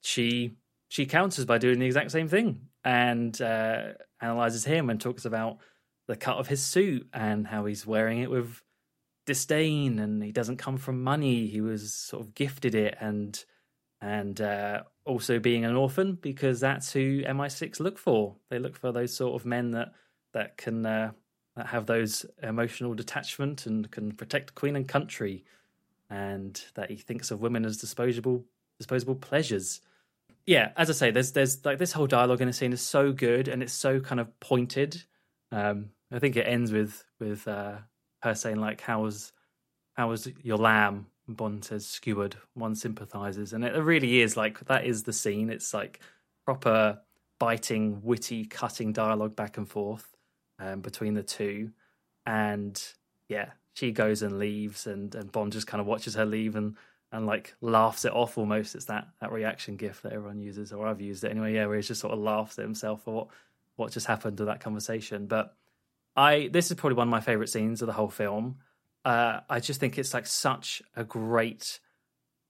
she she counters by doing the exact same thing and uh, analyzes him and talks about the cut of his suit and how he's wearing it with disdain and he doesn't come from money. He was sort of gifted it and and uh, also being an orphan because that's who MI6 look for. They look for those sort of men that that can uh, that have those emotional detachment and can protect queen and country and that he thinks of women as disposable disposable pleasures yeah as i say there's there's like this whole dialogue in the scene is so good and it's so kind of pointed. Um i think it ends with with uh her saying like how was how was your lamb? And bond says skewered. One sympathizes and it really is like that is the scene. It's like proper biting witty cutting dialogue back and forth um, between the two. And yeah she goes and leaves and and bond just kind of watches her leave and and like laughs it off almost. It's that that reaction gif that everyone uses or i've used it anyway. Yeah where he just sort of laughs at himself for what what just happened to that conversation. But i this is probably one of my favorite scenes of the whole film. Uh i just think it's like such a great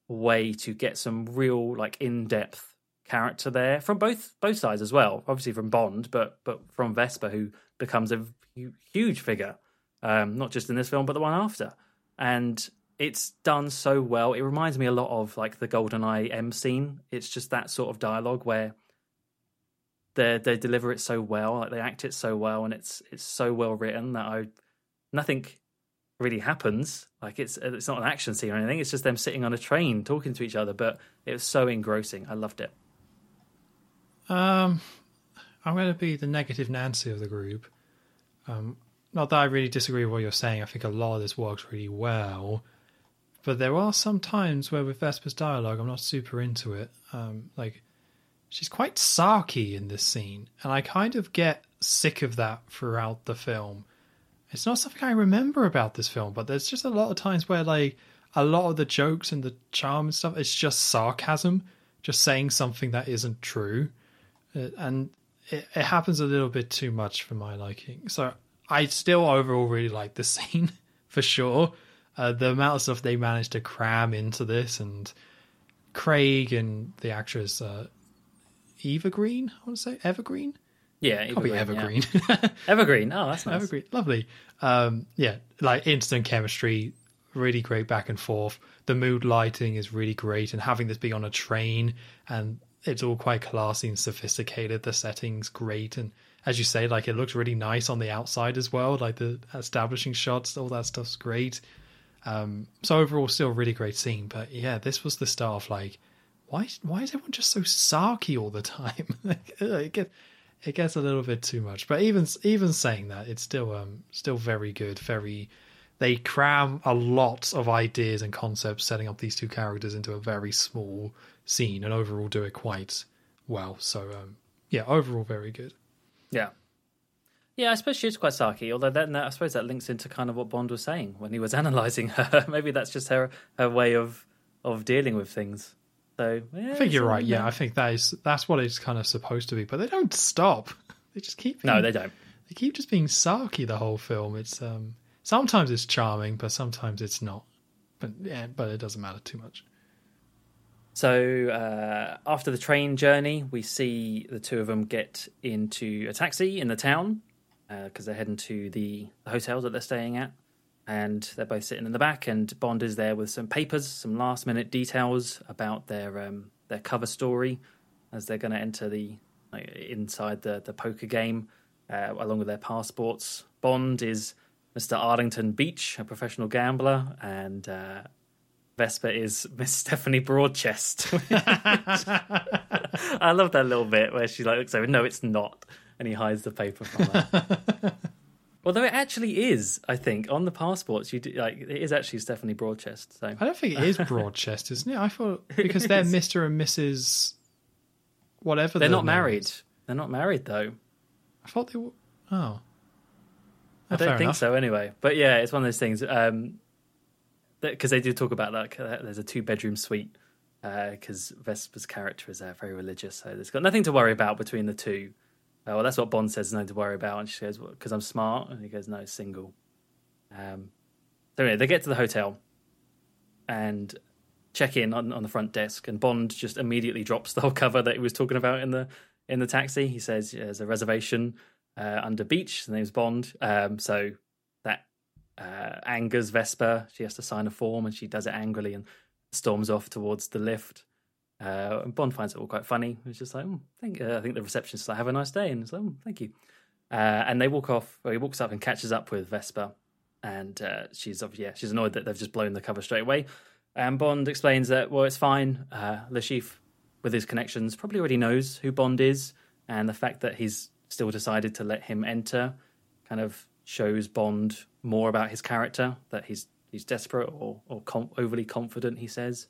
way to get some real like in-depth character there from both both sides as well. Obviously from bond but but from vesper who becomes a huge figure um not just in this film but the one after. And it's done so well. It reminds me a lot of like the goldeneye m scene. It's just that sort of dialogue where they they deliver it so well like they act it so well and it's it's so well written that i nothing really happens. Like it's it's not an action scene or anything. It's just them sitting on a train talking to each other but it was so engrossing. I loved it. Um, I'm going to be the negative Nancy of the group. Um, not that I really disagree with what you're saying. I think a lot of this works really well, but there are some times where with Vesper's dialogue, I'm not super into it. Um, like she's quite sarky in this scene, and I kind of get sick of that throughout the film. It's not something I remember about this film, but there's just a lot of times where like a lot of the jokes and the charm and stuff, it's just sarcasm, just saying something that isn't true Uh, and it, it happens a little bit too much for my liking. So I still overall really like this scene for sure. Uh, the amount of stuff they managed to cram into this, and Craig and the actress uh, Eva Green, I want to say Evergreen. Yeah, Evergreen, evergreen. yeah. Evergreen. Oh, that's nice. Evergreen, lovely. Um, yeah, like instant chemistry, really great back and forth. The mood lighting is really great, and having this be on a train and it's all quite classy and sophisticated. The setting's great, and as you say, like it looks really nice on the outside as well. Like the establishing shots, all that stuff's great. Um, so overall, still a really great scene. But yeah, this was the start of like, why why is everyone just so sarky all the time? it gets it gets a little bit too much. But even even saying that, it's still um still very good. Very they cram a lot of ideas and concepts setting up these two characters into a very small scene, and overall do it quite well. So um yeah, overall very good. Yeah. Yeah, I suppose she is quite sarky. Although then I suppose that links into kind of what Bond was saying when he was analysing her. Maybe that's just her her way of of dealing with things. So yeah, I think you're right. Yeah, I think that is that's what it's kind of supposed to be, but they don't stop. They just keep No, being- they don't. they keep just being sarky the whole film. It's um sometimes it's charming, but sometimes it's not. But yeah, but it doesn't matter too much. So uh, after the train journey, we see the two of them get into a taxi in the town because they're heading to the, the hotel that they're staying at, and they're both sitting in the back. And Bond is there with some papers, some last minute details about their um, their cover story as they're going to enter the like, inside the the poker game uh, along with their passports. Bond is Mr. Arlington Beech, a professional gambler, and uh, Vesper is Miss Stephanie Broadchest. I love that little bit where she like looks over. No, it's not, and he hides the paper from her. Although it actually is, I think on the passports you do, like it is actually Stephanie Broadchest. So I don't think it is Broadchest, isn't it? I thought because they're. Mister and Mrs. Whatever they're not married. is. They're not married though. I thought they were. Oh, I don't think so anyway. But yeah, it's one of those things. Um, because they do talk about like uh, there's a two bedroom suite. Because Vesper's character is uh, very religious, so there's got nothing to worry about between the two. Uh, well, that's what Bond says, nothing to worry about. And she goes, "Because I'm smart," and he goes, "No, single." Um, so anyway, they get to the hotel and check in on, on the front desk, and Bond just immediately drops the whole cover that he was talking about in the in the taxi. He says there's a reservation uh, under Beech. The name's Bond, um, so that uh, angers Vesper. She has to sign a form, and she does it angrily and storms off towards the lift. Uh, Bond finds it all quite funny. He's just like, "Mm, thank, uh, I think the receptionist's like, have a nice day. And he's like, "Mm, thank you. Uh, and they walk off, he walks up and catches up with Vesper. And uh, she's, obviously, yeah, she's annoyed that they've just blown the cover straight away. And Bond explains that, well, it's fine. Uh, Chiffre, with his connections, probably already knows who Bond is. And the fact that he's still decided to let him enter kind of shows Bond more about his character, that he's he's desperate or, or com- overly confident, he says.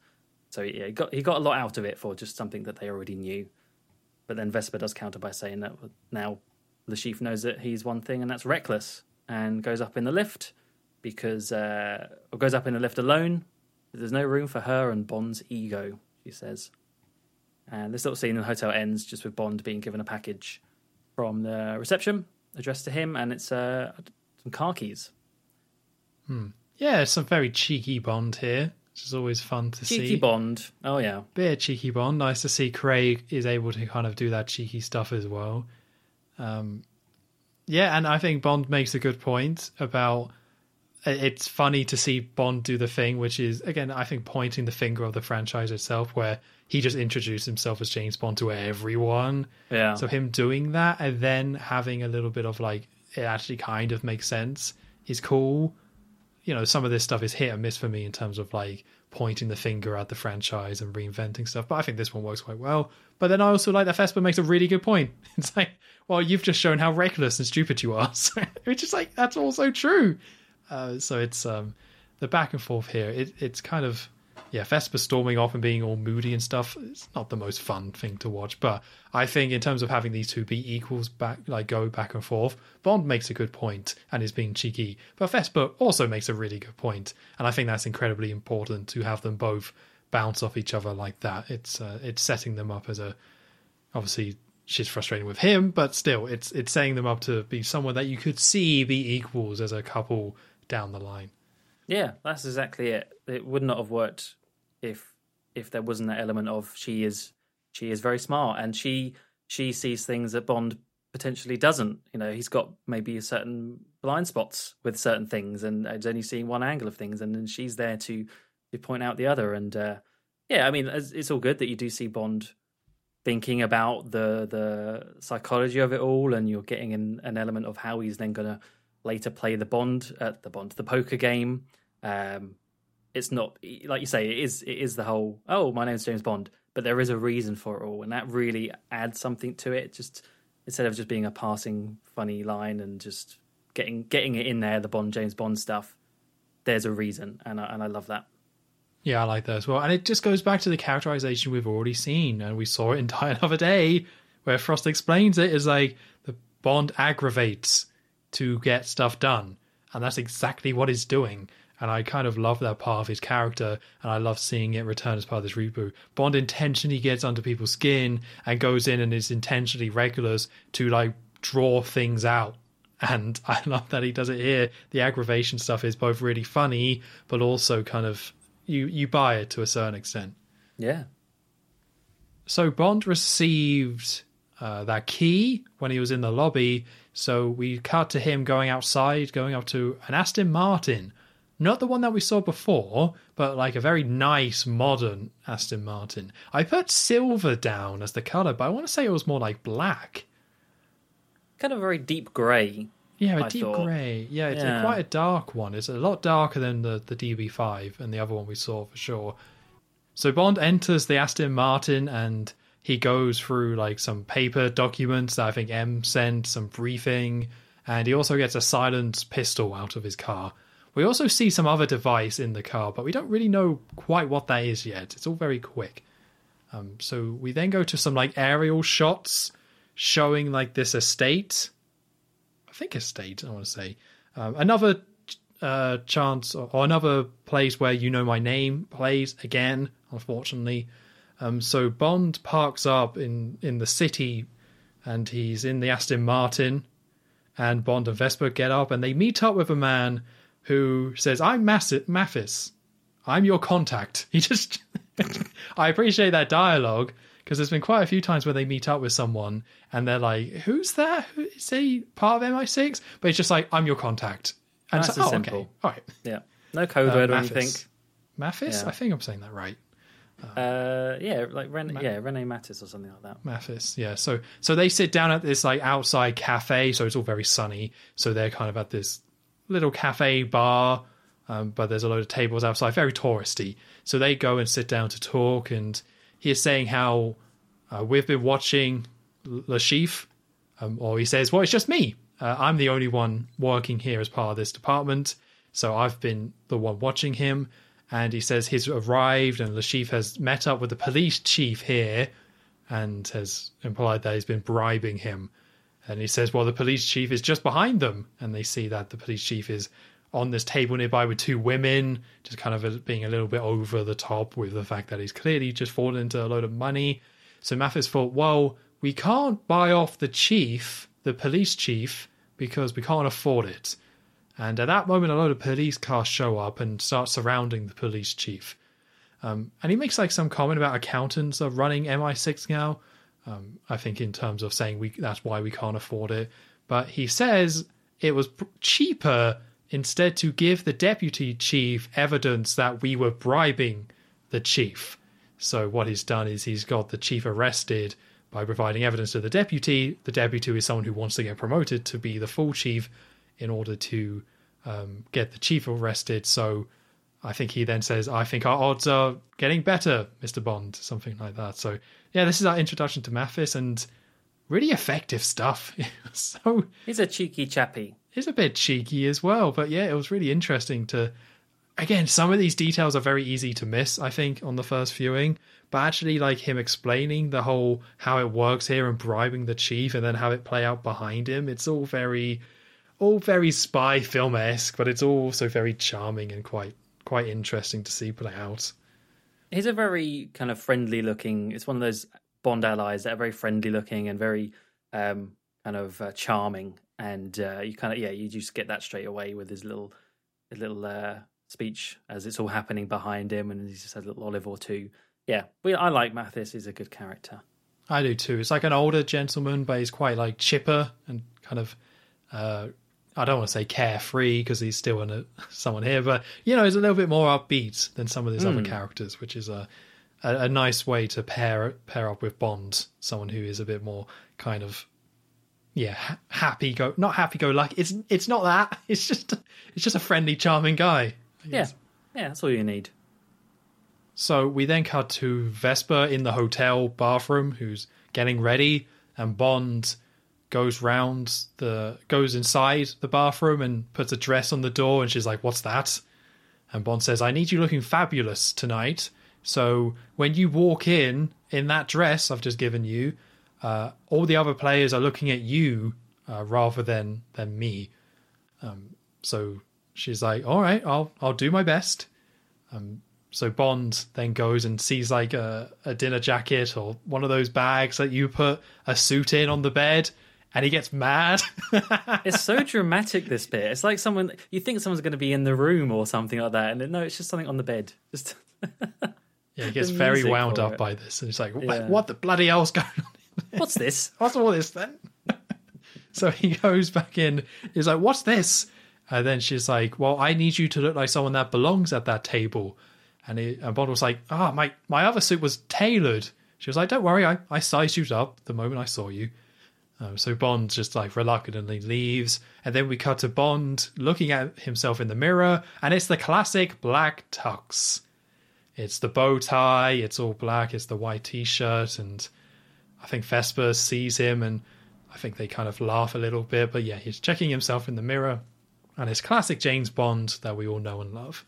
So yeah, he got he got a lot out of it for just something that they already knew. But then Vesper does counter by saying that now the Chiffre knows that he's one thing, and that's reckless, and goes up in the lift because uh, or goes up in the lift alone. There's no room for her and Bond's ego, she says. And this little scene in the hotel ends just with Bond being given a package from the reception addressed to him, and it's uh, some car keys. Yeah, some very cheeky Bond here, which is always fun to Cheeky see. Cheeky Bond. Oh yeah. Bit of cheeky Bond. Nice to see Craig is able to kind of do that cheeky stuff as well. Um, yeah, and I think Bond makes a good point about it's funny to see Bond do the thing, which is again, I think pointing the finger of the franchise itself, where he just introduced himself as James Bond to everyone. Yeah. So him doing that and then having a little bit of like it actually kind of makes sense is cool. You know, some of this stuff is hit and miss for me in terms of like pointing the finger at the franchise and reinventing stuff. But I think this one works quite well. But then I also like that Vesper makes a really good point. It's like, well, you've just shown how reckless and stupid you are. Which is like that's also true. Uh, so it's um the back and forth here. It, it's kind of yeah, Vesper storming off and being all moody and stuff. It's not the most fun thing to watch, but I think in terms of having these two be equals back, like go back and forth, Bond makes a good point and is being cheeky, but Vesper also makes a really good point, and I think that's incredibly important to have them both bounce off each other like that. It's uh, it's setting them up as a obviously she's frustrating with him, but still, it's it's setting them up to be someone that you could see be equals as a couple down the line. Yeah, that's exactly it. It would not have worked if if there wasn't that element of she is she is very smart and she she sees things that Bond potentially doesn't. You know, he's got maybe certain blind spots with certain things, and is only seeing one angle of things, and then she's there to to point out the other. And uh, yeah, I mean, it's, it's all good that you do see Bond thinking about the the psychology of it all, and you're getting an, an element of how he's then going to later play the Bond at uh, the Bond the poker game. Um, it's not like you say it is it is the whole oh my name's James Bond, but there is a reason for it all, and that really adds something to it. Just instead of just being a passing funny line and just getting getting it in there, the Bond James Bond stuff. There's a reason, and I, and I love that. Yeah, I like that as well. And it just goes back to the characterization we've already seen, and we saw it in Die Another Day, where Frost explains it is like the Bond aggravates to get stuff done, and that's exactly what he's doing. And I kind of love that part of his character, and I love seeing it return as part of this reboot. Bond intentionally gets under people's skin and goes in and is intentionally regulars to like draw things out and I love that he does it here. The aggravation stuff is both really funny, but also kind of you you buy it to a certain extent. Yeah. So Bond received uh, that key when he was in the lobby. So we cut to him going outside, going up to an Aston Martin, not the one that we saw before, but like a very nice modern Aston Martin. I put silver down as the color, but I want to say it was more like black. Kind of a very deep grey. Yeah, a I deep thought. grey. Yeah, it's Yeah. Quite a dark one. It's a lot darker than the, the DB5 and the other one we saw for sure. So Bond enters the Aston Martin and he goes through like some paper documents that I think M sent, some briefing, and he also gets a silenced pistol out of his car. We also see some other device in the car, but we don't really know quite what that is yet. It's all very quick. Um, so we then go to some like aerial shots showing like this estate I think estate, I want to say. Um, another uh, chance or, or another place where you know my name plays again, unfortunately. Um, so Bond parks up in, in the city and he's in the Aston Martin, and Bond and Vesper get up and they meet up with a man who says, I'm Mass- Mathis. I'm your contact. He just. I appreciate that dialogue because there's been quite a few times where they meet up with someone and they're like, "Who's that? Is he part of MI6?" But it's just like, "I'm your contact." And Nice it's like, oh, simple. okay, all right. Yeah. No code Uh, word or anything. Mathis, Yeah. I think I'm saying that right. Uh, yeah, like Ren- yeah, Rene Mattis or something like that. Mathis, yeah. So so they sit down at this like outside cafe, so it's all very sunny. So they're kind of at this little cafe bar, um, but there's a load of tables outside, very touristy. So they go and sit down to talk, and he is saying how uh, we've been watching Le um, or he says, "Well, it's just me. Uh, I'm the only one working here as part of this department, so I've been the one watching him." And he says he's arrived, and Le has met up with the police chief here, and has implied that he's been bribing him. And he says, "Well, the police chief is just behind them," and they see that the police chief is on this table nearby with two women, just kind of being a little bit over the top with the fact that he's clearly just fallen into a load of money. So Mathis thought, well, we can't buy off the chief, the police chief, because we can't afford it. And at that moment, a load of police cars show up and start surrounding the police chief. Um, and he makes like some comment about accountants are running MI6 now. Um, I think in terms of saying we that's why we can't afford it. But he says it was p- cheaper instead to give the deputy chief evidence that we were bribing the chief. So what he's done is he's got the chief arrested by providing evidence to the deputy. The deputy is someone who wants to get promoted to be the full chief in order to um, get the chief arrested. So I think he then says, I think our odds are getting better, Mr. Bond, something like that. So, yeah, this is our introduction to Mathis and really effective stuff. so, He's a cheeky chappy. He's a bit cheeky as well. But yeah, it was really interesting to. Again, some of these details are very easy to miss, I think, on the first viewing. But actually, like him explaining the whole how it works here and bribing the chief and then have it play out behind him, it's all very, all very spy film esque, but it's also very charming and quite quite interesting to see play out. He's a very kind of friendly looking. It's one of those Bond allies that are very friendly looking and very um, kind of uh, charming. And uh, you kind of yeah, you just get that straight away with his little his little uh, speech as it's all happening behind him, and he just has a little olive or two. Yeah, we, I like Mathis. He's a good character. I do too. It's like an older gentleman, but he's quite like chipper and kind of. I don't want to say carefree because he's still in a, someone here, but you know, he's a little bit more upbeat than some of these other hmm. characters, which is a, a a nice way to pair pair up with Bond, someone who is a bit more kind of yeah ha- happy go not happy go lucky. It's it's not that. It's just it's just a friendly, charming guy. Yeah, yeah, that's all you need. So we then cut to Vesper in the hotel bathroom, who's getting ready, and Bond goes round the goes inside the bathroom and puts a dress on the door, and she's like, "What's that?" And Bond says, "I need you looking fabulous tonight. So when you walk in in that dress I've just given you, uh, all the other players are looking at you uh, rather than than me." Um, so she's like, "All right, I'll I'll do my best." So Bond then goes and sees like a, a dinner jacket or one of those bags that you put a suit in on the bed, and he gets mad. It's so dramatic. This bit. It's like someone you think someone's going to be in the room or something like that, and then, no, it's just something on the bed. Just yeah, he gets very wound up it. by this, and he's like, "What, Yeah. what the bloody hell's going on? what's this? What's all this then?" so he goes back in. He's like, "What's this?" And then she's like, "Well, I need you to look like someone that belongs at that table." And, he, and Bond was like, "Ah, my my other suit was tailored." She was like, "Don't worry, I I sized you up the moment I saw you." Um, so Bond just like reluctantly leaves, and then we cut to Bond looking at himself in the mirror, and it's the classic black tux. It's the bow tie, it's all black, it's the white t-shirt, and I think Vesper sees him, and I think they kind of laugh a little bit. But yeah, he's checking himself in the mirror, and it's classic James Bond that we all know and love.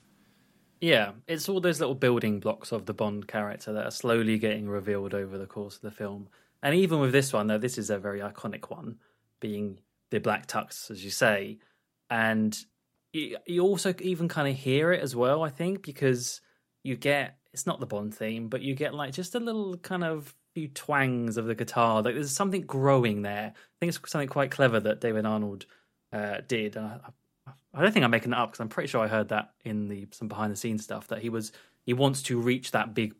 Yeah, it's all those little building blocks of the Bond character that are slowly getting revealed over the course of the film. And even with this one, though, this is a very iconic one, being the black tux, as you say. And you, you also even kind of hear it as well, I think, because you get it's not the Bond theme, but you get like just a little kind of few twangs of the guitar. Like there's something growing there. I think it's something quite clever that David Arnold uh, did. And I, I don't think I'm making it up because I'm pretty sure I heard that in the some behind the scenes stuff that he was he wants to reach that big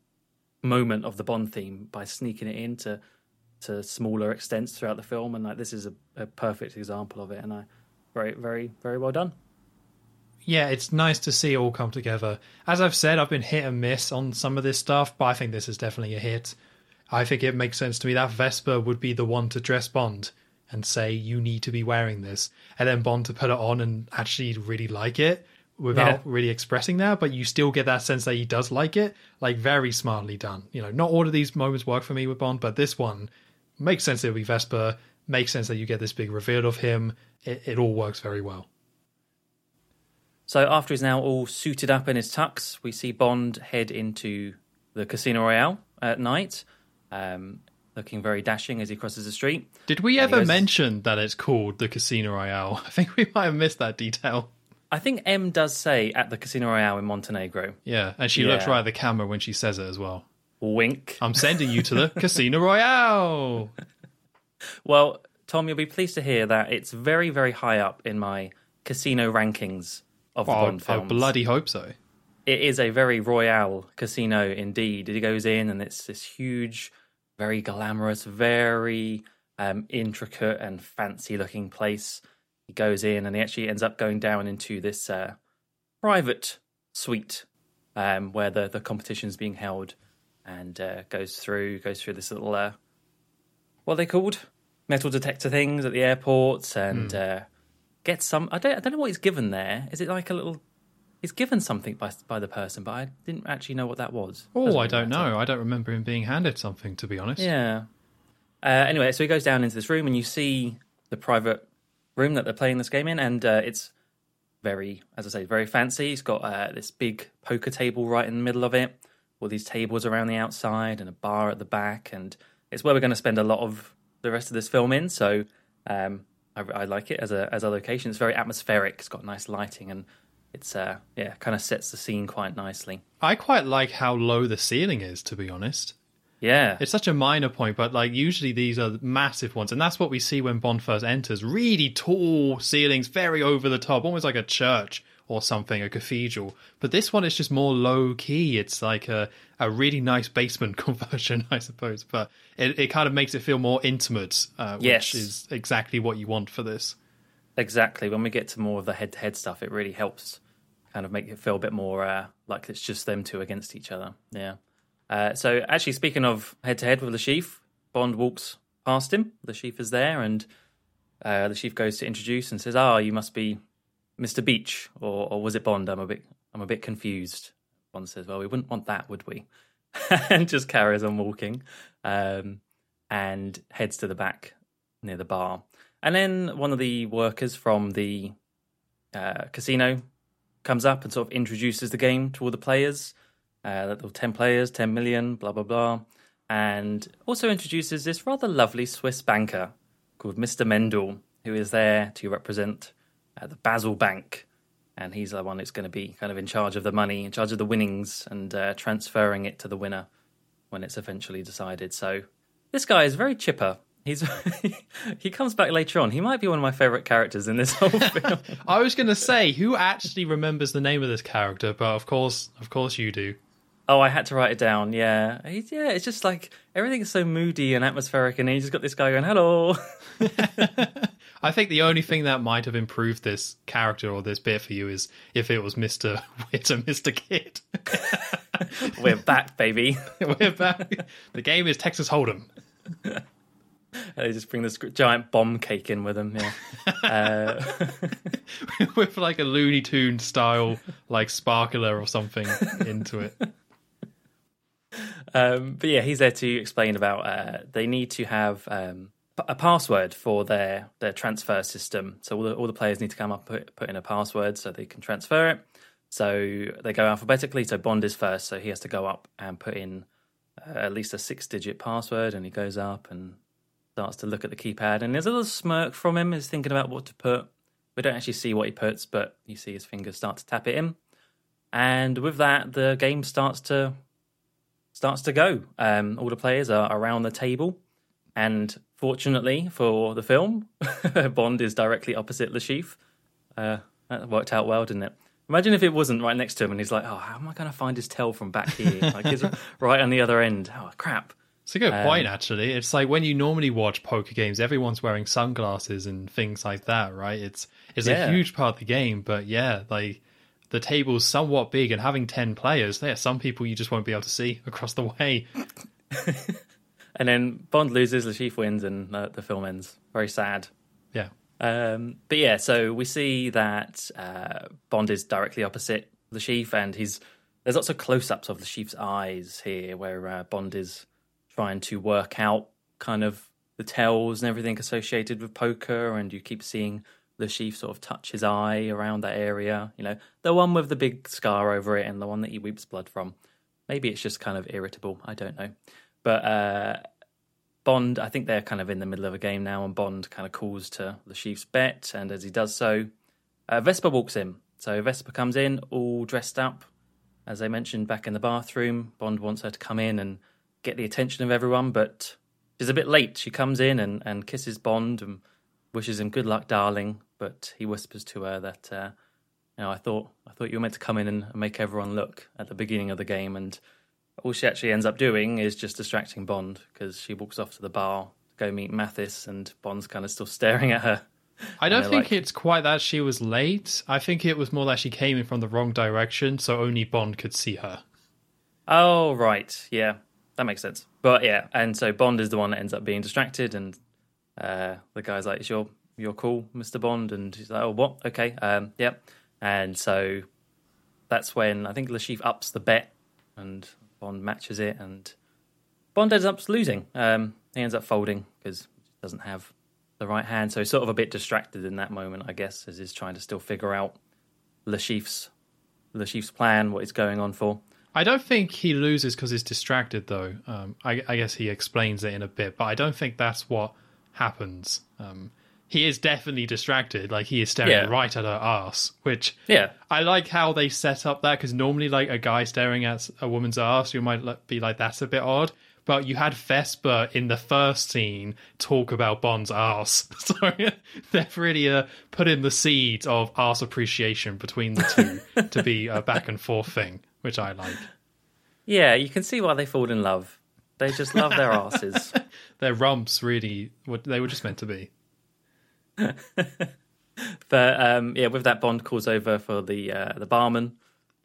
moment of the Bond theme by sneaking it into to smaller extents throughout the film, and like this is a, a perfect example of it. And I very very very well done. yeah, it's nice to see it all come together. As I've said, I've been hit and miss on some of this stuff, but I think this is definitely a hit. I think it makes sense to me that Vesper would be the one to dress Bond and say, you need to be wearing this. And then Bond to put it on and actually really like it without Yeah. really expressing that, but you still get that sense that he does like it. Like, very smartly done. You know, not all of these moments work for me with Bond, but this one makes sense that it would be Vesper, makes sense that you get this big reveal of him. It, it all works very well. So after he's now all suited up in his tux, we see Bond head into the Casino Royale at night, um, looking very dashing as he crosses the street. Did we And ever goes- mention that it's called the Casino Royale? I think we might have missed that detail. I think M does say at the Casino Royale in Montenegro. Yeah, and she looks right at the camera when she says it as well. Wink. I'm sending you to the Casino Royale. Well, Tom, you'll be pleased to hear that it's very, very high up in my casino rankings of the Oh, Bond I films. bloody hope so. It is a very royale casino indeed. He goes in and it's this huge, very glamorous, very um, intricate and fancy looking place. He goes in and he actually ends up going down into this uh, private suite um, where the, the competition's being held and uh, goes through goes through this little uh, what are they called metal detector things at the airports and uh, gets some I don't I don't know what he's given there. Is it like a little He's given something by by the person, but I didn't actually know what that was. Oh, Doesn't I don't matter. know. I don't remember him being handed something, to be honest. Yeah. Uh, anyway, so he goes down into this room, and you see the private room that they're playing this game in, and uh, it's very, as I say, very fancy. He's got uh, this big poker table right in the middle of it, all these tables around the outside, and a bar at the back, and it's where we're going to spend a lot of the rest of this film in. So um, I, I like it as a as a location. It's very atmospheric. It's got nice lighting, and it's uh, yeah, kind of sets the scene quite nicely. I quite like how low the ceiling is, to be honest. Yeah, It's such a minor point, but like usually these are massive ones, and that's what we see when Bond first enters. Really tall ceilings, very over the top, almost like a church or something, a cathedral. But this one is just more low key. It's like a, a really nice basement conversion, I suppose. But it, it kind of makes it feel more intimate, uh, Yes. which is exactly what you want for this. Exactly. When we get to more of the head to head stuff, it really helps kind of make it feel a bit more uh, like it's just them two against each other. Yeah. Uh, so, actually, speaking of head to head with the Chiffre, Bond walks past him. The Chiffre is there, and uh, the Chiffre goes to introduce and says, "Ah, you must be Mr. Beech, or, or was it Bond? I'm a bit, I'm a bit confused." Bond says, "Well, we wouldn't want that, would we?" and just carries on walking, um, and heads to the back near the bar. And then one of the workers from the uh, casino comes up and sort of introduces the game to all the players. Uh, that there 10 players, 10 million, blah, blah, blah. And also introduces this rather lovely Swiss banker called Mr. Mendel, who is there to represent uh, the Basel Bank. And he's the one that's going to be kind of in charge of the money, in charge of the winnings, and uh, transferring it to the winner when it's eventually decided. So this guy is very chipper. He's he comes back later on. He might be one of my favorite characters in this whole film. I was going to say, who actually remembers the name of this character? But of course, of course, you do. oh, I had to write it down. Yeah, He's, yeah. It's just like everything's so moody and atmospheric, and you just got this guy going, "Hello." I think the only thing that might have improved this character or this bit for you is if it was Mister Wint and Mister Kidd. We're back, baby. We're back. The game is Texas Hold'em. they just bring this giant bomb cake in with them. Yeah. Uh, with like a Looney Tune style like sparkler or something into it. Um, but yeah, he's there to explain about uh, they need to have um, a password for their their transfer system. So all the, all the players need to come up put, put in a password so they can transfer it. So they go alphabetically. So Bond is first, so he has to go up and put in uh, at least a six digit password. And he goes up and starts to look at the keypad. And there's a little smirk from him. He's thinking about what to put. We don't actually see what he puts, but you see his fingers start to tap it in. And with that, the game starts to starts to go. Um, all the players are around the table, and fortunately for the film, Bond is directly opposite Chiffre. Uh, that worked out well, didn't it? Imagine if it wasn't right next to him, and he's like, "Oh, how am I going to find his tail from back here? Like, he's right on the other end. Oh, crap!" It's a good point, actually. It's like when you normally watch poker games, everyone's wearing sunglasses and things like that, right? It's it's Yeah. a huge part of the game, but yeah, like the table's somewhat big, and having ten players, there, are some people you just won't be able to see across the way. And then Bond loses, Chiffre wins, and uh, the film ends. Very sad. Yeah, Um, but yeah, so we see that uh, Bond is directly opposite the Chiffre, and he's there's lots of close-ups of the Chiffre's eyes here, where uh, Bond is trying to work out kind of the tells and everything associated with poker, and you keep seeing the Chiffre sort of touch his eye around that area. You know, the one with the big scar over it, and the one that he weeps blood from. Maybe it's just kind of irritable. I don't know, but. Uh, Bond, I think they're kind of in the middle of a game now, and Bond kind of calls to the Chiffre's bet, and as he does so, uh, Vesper walks in. So Vesper comes in, all dressed up, as I mentioned back in the bathroom. Bond wants her to come in and get the attention of everyone, but she's a bit late. She comes in and, and kisses Bond and wishes him good luck, darling. But he whispers to her that, uh, you know, I thought I thought you were meant to come in and make everyone look at the beginning of the game, and all she actually ends up doing is just distracting Bond because she walks off to the bar to go meet Mathis, and Bond's kind of still staring at her. I don't think like- it's quite that she was late. I think it was more that she came in from the wrong direction, so only Bond could see her. Oh, right. Yeah, that makes sense. But yeah, and so Bond is the one that ends up being distracted, and uh, the guy's like, "You're you're cool, Mister Bond," and he's like, "Oh, what? Okay, um, yep." And so that's when I think Chiffre ups the bet, and Bond matches it, and Bond ends up losing. Um, he ends up folding because he doesn't have the right hand, so he's sort of a bit distracted in that moment, I guess, as he's trying to still figure out Le Chiffre's plan, what he's going on for. I don't think he loses because he's distracted, though. Um, I, I guess he explains it in a bit, but I don't think that's what happens. Um, he is definitely distracted, like he is staring Yeah. right at her ass, which Yeah, I like how they set up that because normally, like a guy staring at a woman's ass, you might be like, "That's a bit odd," but you had Vesper in the first scene talk about Bond's ass. So they've really uh, put in the seeds of ass appreciation between the two to be a back and forth thing, which I like. Yeah, you can see why they fall in love. They just love their asses. Their rumps really, they were just meant to be. but um, yeah, with that, Bond calls over for the uh, the barman,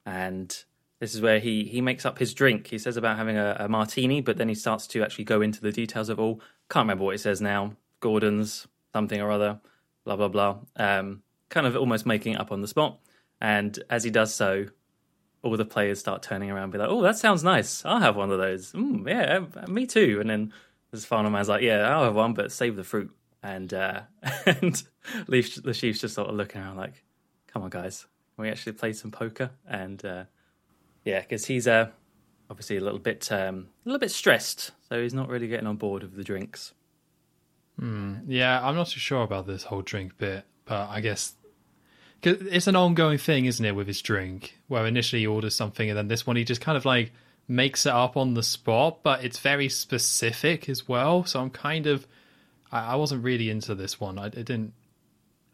and this is where he he makes up his drink. He says about having a, a, martini, but then he starts to actually go into the details of all. Can't remember what he says now. Gordon's something or other, blah blah blah. Um, kind of almost making it up on the spot. And as he does so, all the players start turning around, and be like, "Oh, that sounds nice. I'll have one of those. Mm, yeah, me too." And then this final man's like, "Yeah, I'll have one, but save the fruit." And uh, and Leaf, the Chiffre's just sort of looking around like, "Come on, guys, can we actually play some poker?" And uh, yeah, because he's uh, obviously a little bit um, a little bit stressed, so he's not really getting on board with the drinks. Mm, yeah, I'm not too sure about this whole drink bit, but I guess cause it's an ongoing thing, isn't it, with his drink? Where initially he orders something, and then this one he just kind of like makes it up on the spot, but it's very specific as well. So I'm kind of, I, I wasn't really into this one. I it didn't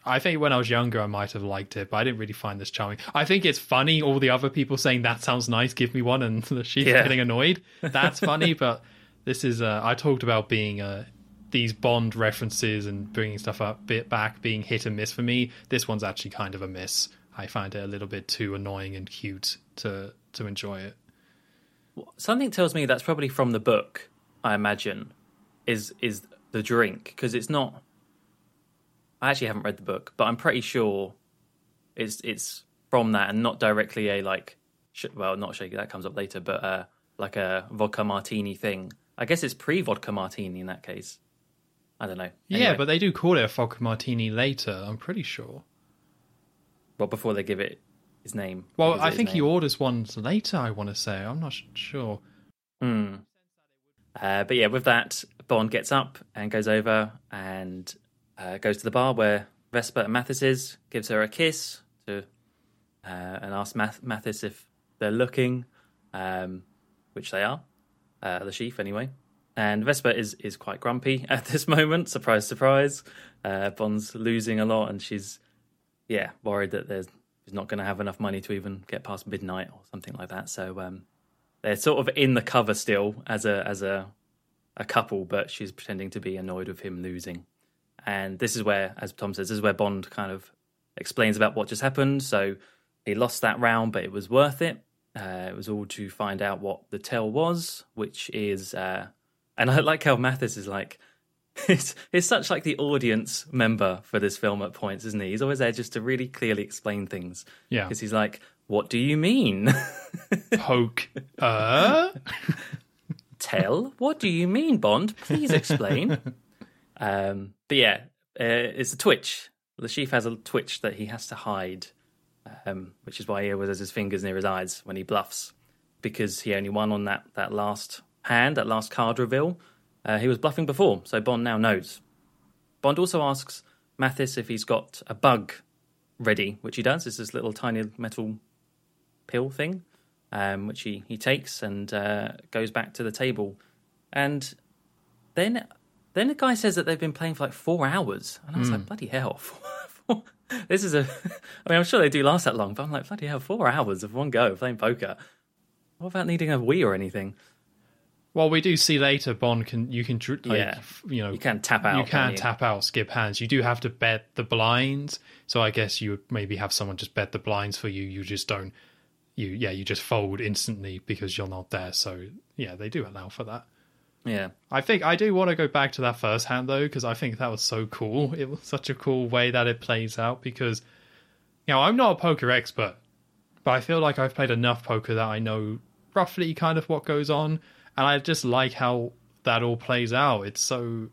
I think when I was younger, I might have liked it, but I didn't really find this charming. I think it's funny all the other people saying that sounds nice, give me one, and she's yeah. getting annoyed. That's funny, but this is uh, I talked about being uh, these Bond references and bringing stuff up bit back being hit and miss for me. This one's actually kind of a miss. I find it a little bit too annoying and cute to to enjoy it. Something tells me that's probably from the book. I imagine is is the drink because it's not I actually haven't read the book, but I'm pretty sure it's it's from that and not directly a like sh- well not shaky that comes up later, but uh, like a vodka martini thing. I guess it's pre vodka martini in that case. I don't know. Anyway. Yeah, but they do call it a vodka martini later. I'm pretty sure. Well, before they give it his name. Well, I think he orders one later. I want to say. I'm not sure. Hmm. Uh, but yeah, with that, Bond gets up and goes over and uh, goes to the bar where Vesper and Mathis is, gives her a kiss to, uh, and asks Math- Mathis if they're looking, um, which they are, uh, the Chiffre anyway. And Vesper is, is quite grumpy at this moment. Surprise, surprise. Uh, Bond's losing a lot, and she's, yeah, worried that there's she's not going to have enough money to even get past midnight or something like that. So um, they're sort of in the cover still as a as a a couple, but she's pretending to be annoyed with him losing. And this is where, as Tom says, this is where Bond kind of explains about what just happened. So he lost that round, but it was worth it. Uh, it was all to find out what the tell was, which is, uh, and I like how Mathis is like, he's, he's such like the audience member for this film at points, isn't he? He's always there just to really clearly explain things. Yeah, because he's like, "What do you mean?" Poke. Uh. Tell. What do you mean, Bond? Please explain. Um, but yeah, uh, it's a twitch. The Chiffre has a twitch that he has to hide, um, which is why he always has his fingers near his eyes when he bluffs, because he only won on that, that last hand, that last card reveal. Uh, he was bluffing before, so Bond now knows. Bond also asks Mathis if he's got a bug ready, which he does. It's this little tiny metal pill thing, um, which he, he takes and uh, goes back to the table. And then then the guy says that they've been playing for like four hours, and I was mm. like, bloody hell. this is a. I mean, I'm sure they do last that long, but I'm like, bloody hell, four hours of one go playing poker. What about needing a wee or anything? Well, we do see later. Bond can you can like, yeah you know you can tap out. You can tap out, skip hands. You do have to bet the blinds. So I guess you would maybe have someone just bet the blinds for you. You just don't. You yeah you just fold instantly because you're not there. So yeah, they do allow for that. Yeah. I think I do want to go back to that first hand though, because I think that was so cool. It was such a cool way that it plays out because, you know, I'm not a poker expert, but I feel like I've played enough poker that I know roughly kind of what goes on. And I just like how that all plays out. It's so,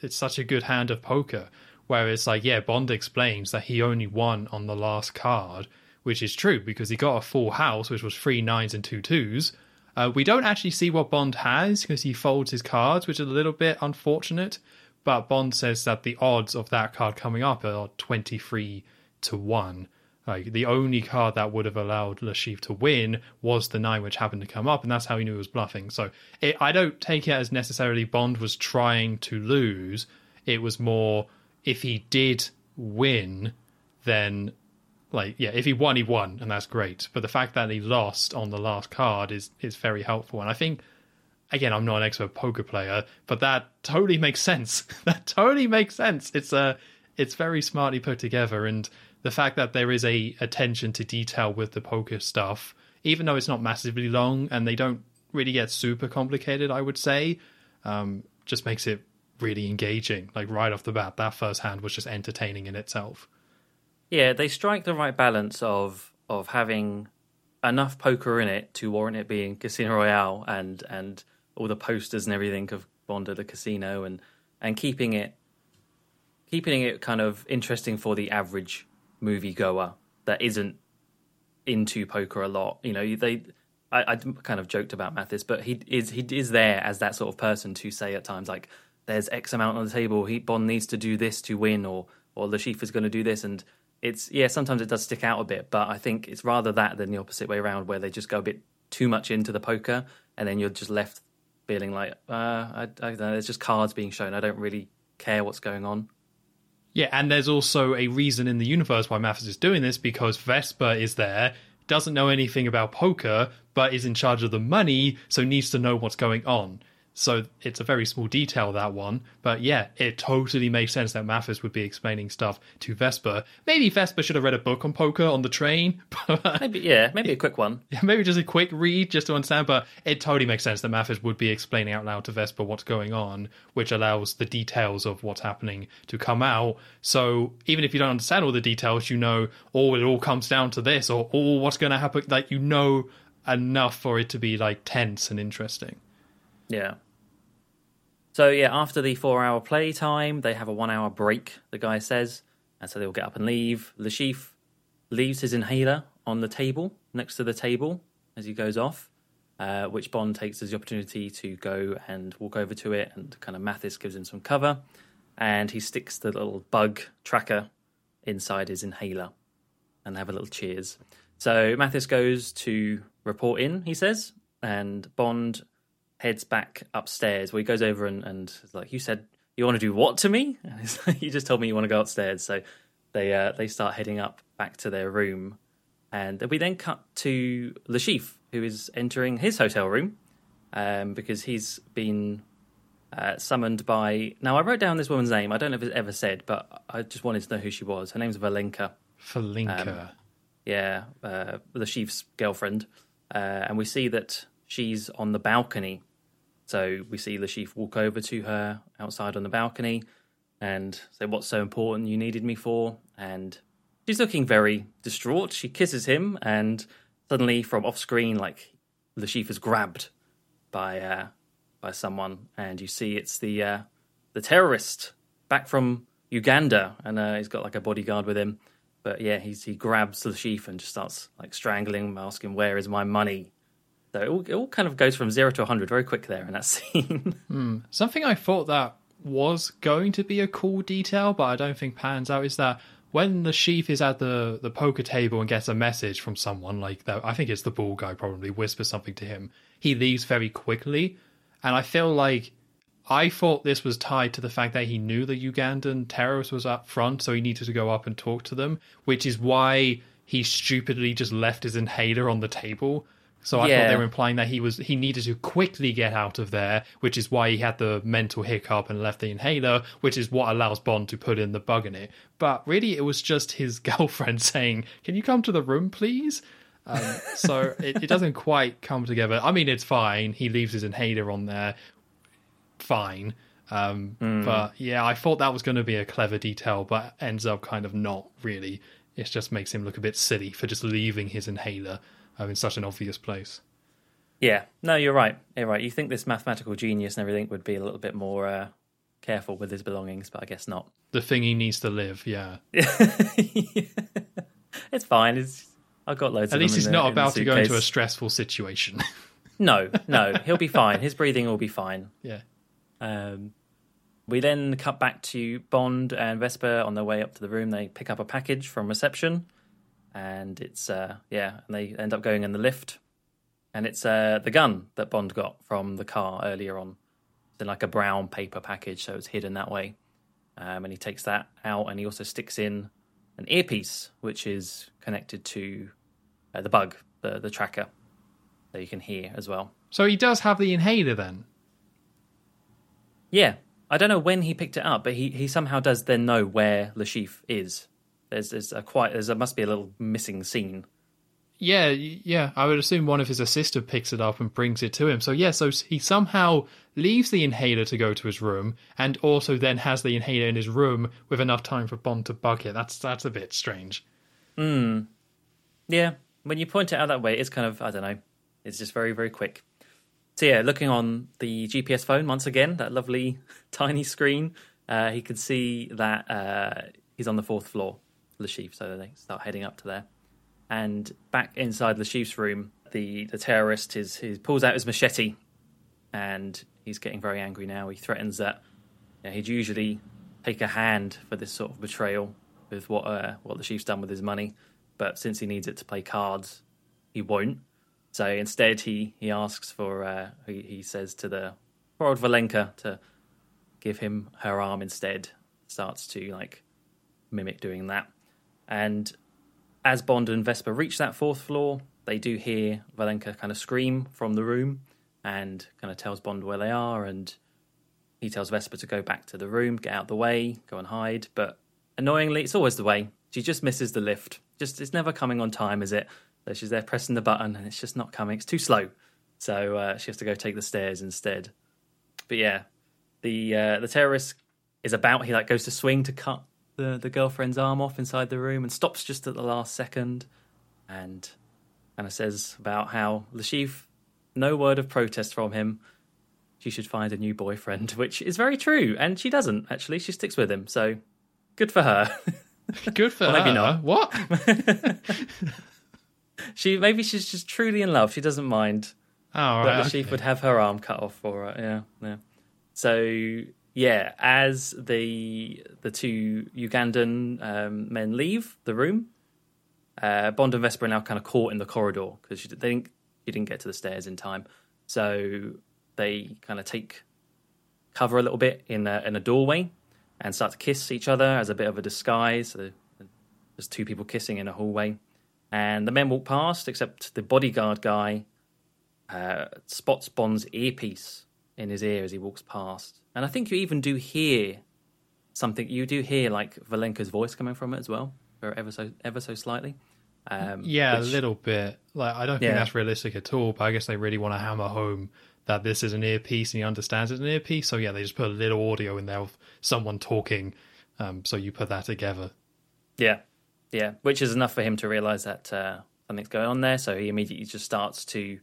it's such a good hand of poker where it's like, yeah, Bond explains that he only won on the last card, which is true because he got a full house, which was three nines and two twos uh, we don't actually see what Bond has because he folds his cards, which is a little bit unfortunate. But Bond says that the odds of that card coming up are 23 to 1. Like the only card that would have allowed Chiffre to win was the nine, which happened to come up, and that's how he knew he was bluffing. So it, I don't take it as necessarily Bond was trying to lose. It was more if he did win, then like yeah, if he won, he won, and that's great. But the fact that he lost on the last card is is very helpful, and I think again, I'm not an expert poker player, but that totally makes sense. that totally makes sense. It's a, uh, it's very smartly put together, and the fact that there is a attention to detail with the poker stuff, even though it's not massively long and they don't really get super complicated, I would say, um, just makes it really engaging. Like right off the bat, that first hand was just entertaining in itself. Yeah, they strike the right balance of of having enough poker in it to warrant it being Casino Royale and and all the posters and everything of Bond at the casino and and keeping it keeping it kind of interesting for the average moviegoer that isn't into poker a lot. You know, they. I, I kind of joked about Mathis, but he is he is there as that sort of person to say at times like, "There's X amount on the table. He Bond needs to do this to win, or or Chiffre is going to do this." And it's yeah, sometimes it does stick out a bit, but I think it's rather that than the opposite way around, where they just go a bit too much into the poker, and then you're just left feeling like, uh, I, I don't know, there's just cards being shown. I don't really care what's going on. Yeah, and there's also a reason in the universe why Mathis is doing this because Vesper is there, doesn't know anything about poker, but is in charge of the money, so needs to know what's going on. So it's a very small detail that one, but yeah, it totally makes sense that Mathis would be explaining stuff to Vesper. Maybe Vesper should have read a book on poker on the train. maybe yeah, maybe a quick one. Yeah, maybe just a quick read just to understand. But it totally makes sense that Mathis would be explaining out loud to Vesper what's going on, which allows the details of what's happening to come out. So even if you don't understand all the details, you know, oh, it all comes down to this, or oh, what's going to happen. Like you know enough for it to be like tense and interesting. Yeah. So yeah, after the four-hour play time, they have a one-hour break. The guy says, and so they'll get up and leave. Le Chiffre leaves his inhaler on the table next to the table as he goes off, uh, which Bond takes as the opportunity to go and walk over to it, and kind of Mathis gives him some cover, and he sticks the little bug tracker inside his inhaler, and they have a little cheers. So Mathis goes to report in, he says, and Bond heads back upstairs where he goes over and, and like, you said, you want to do what to me? And he's like, you just told me you want to go upstairs. So they uh, they start heading up back to their room. And we then cut to the Chiffre, who is entering his hotel room um, because he's been uh, summoned by. Now, I wrote down this woman's name. I don't know if it's ever said, but I just wanted to know who she was. Her name's Valenka. Valenka. Um, yeah, uh, Le Chiffre's girlfriend. Uh, and we see that she's on the balcony. So we see Le Chiffre walk over to her outside on the balcony and say, What's so important you needed me for? And she's looking very distraught. She kisses him, and suddenly from off screen, like Le Chiffre is grabbed by uh, by someone, and you see it's the uh, the terrorist back from Uganda, and uh, he's got like a bodyguard with him. But yeah, he's, he grabs Le Chiffre and just starts like strangling him, asking, "Where is my money?" So it all, it all kind of goes from zero to 100 very quick there in that scene. Mm. Something I thought that was going to be a cool detail, but I don't think pans out is that when the Chiffre is at the, the poker table and gets a message from someone like I think it's the ball guy probably whispers something to him. He leaves very quickly, and I feel like I thought this was tied to the fact that he knew the Ugandan terrorist was up front, so he needed to go up and talk to them, which is why he stupidly just left his inhaler on the table so I yeah. thought they were implying that he was he needed to quickly get out of there, which is why he had the mental hiccup and left the inhaler, which is what allows Bond to put in the bug in it. But really, it was just his girlfriend saying, "Can you come to the room, please?" Um, so it, it doesn't quite come together. I mean, it's fine. He leaves his inhaler on there, fine. Um, mm. But yeah, I thought that was going to be a clever detail, but ends up kind of not really. It just makes him look a bit silly for just leaving his inhaler um, in such an obvious place. Yeah, no, you're right. You're right. You think this mathematical genius and everything would be a little bit more uh, careful with his belongings, but I guess not. The thing he needs to live, yeah. it's fine. It's I've got loads. At least he's the, not about to go into a stressful situation. no, no, he'll be fine. His breathing will be fine. Yeah. Um, we then cut back to Bond and Vesper on their way up to the room. They pick up a package from reception and it's uh, yeah, and they end up going in the lift, and it's uh, the gun that Bond got from the car earlier on, it's in like a brown paper package, so it's hidden that way. Um, and he takes that out, and he also sticks in an earpiece, which is connected to uh, the bug, the the tracker, that you can hear as well. So he does have the inhaler then. Yeah, I don't know when he picked it up, but he, he somehow does then know where Chiffre is. There's there's a quite there's a must be a little missing scene. Yeah, yeah. I would assume one of his assistant picks it up and brings it to him. So yeah, so he somehow leaves the inhaler to go to his room, and also then has the inhaler in his room with enough time for Bond to bug it. That's that's a bit strange. Hmm. Yeah, when you point it out that way, it's kind of I don't know. It's just very very quick. So yeah, looking on the GPS phone once again, that lovely tiny screen, uh, he can see that uh, he's on the fourth floor, Chiffre. So they start heading up to there, and back inside Le Chiffre's room, the the terrorist is he pulls out his machete, and he's getting very angry now. He threatens that you know, he'd usually take a hand for this sort of betrayal with what uh, what the Chiffre's done with his money, but since he needs it to play cards, he won't. So instead, he he asks for uh, he, he says to the poor old Valenka to give him her arm instead. Starts to like mimic doing that, and as Bond and Vesper reach that fourth floor, they do hear Valenka kind of scream from the room, and kind of tells Bond where they are, and he tells Vesper to go back to the room, get out the way, go and hide. But annoyingly, it's always the way. She just misses the lift. Just it's never coming on time, is it? So she's there pressing the button, and it's just not coming. It's too slow. So uh, she has to go take the stairs instead. But yeah, the uh, the terrorist is about. He like goes to swing to cut the the girlfriend's arm off inside the room, and stops just at the last second, and kind of says about how Chiffre, no word of protest from him she should find a new boyfriend, which is very true. And she doesn't, actually. She sticks with him. So good for her. Good for Well, her. maybe not. What? she Maybe she's just truly in love. She doesn't mind Oh, all that right. the okay. would have her arm cut off for her. Yeah, yeah. So yeah, as the the two Ugandan um, men leave the room, uh, Bond and Vesper are now kind of caught in the corridor because they didn't didn't get to the stairs in time. So they kind of take cover a little bit in a, in a doorway and start to kiss each other as a bit of a disguise. So there's two people kissing in a hallway, and the men walk past, except the bodyguard guy uh, spots Bond's earpiece in his ear as he walks past. And I think you even do hear something. You do hear like Valenka's voice coming from it as well, or ever so ever so slightly. Um, Yeah, which- a little bit. Like I don't think Yeah. that's realistic at all. But I guess they really want to hammer home that this is an earpiece and he understands it's an earpiece. So yeah, they just put a little audio in there of someone talking. Um, so you put that together. Yeah, yeah, which is enough for him to realize that uh, something's going on there. So he immediately just starts to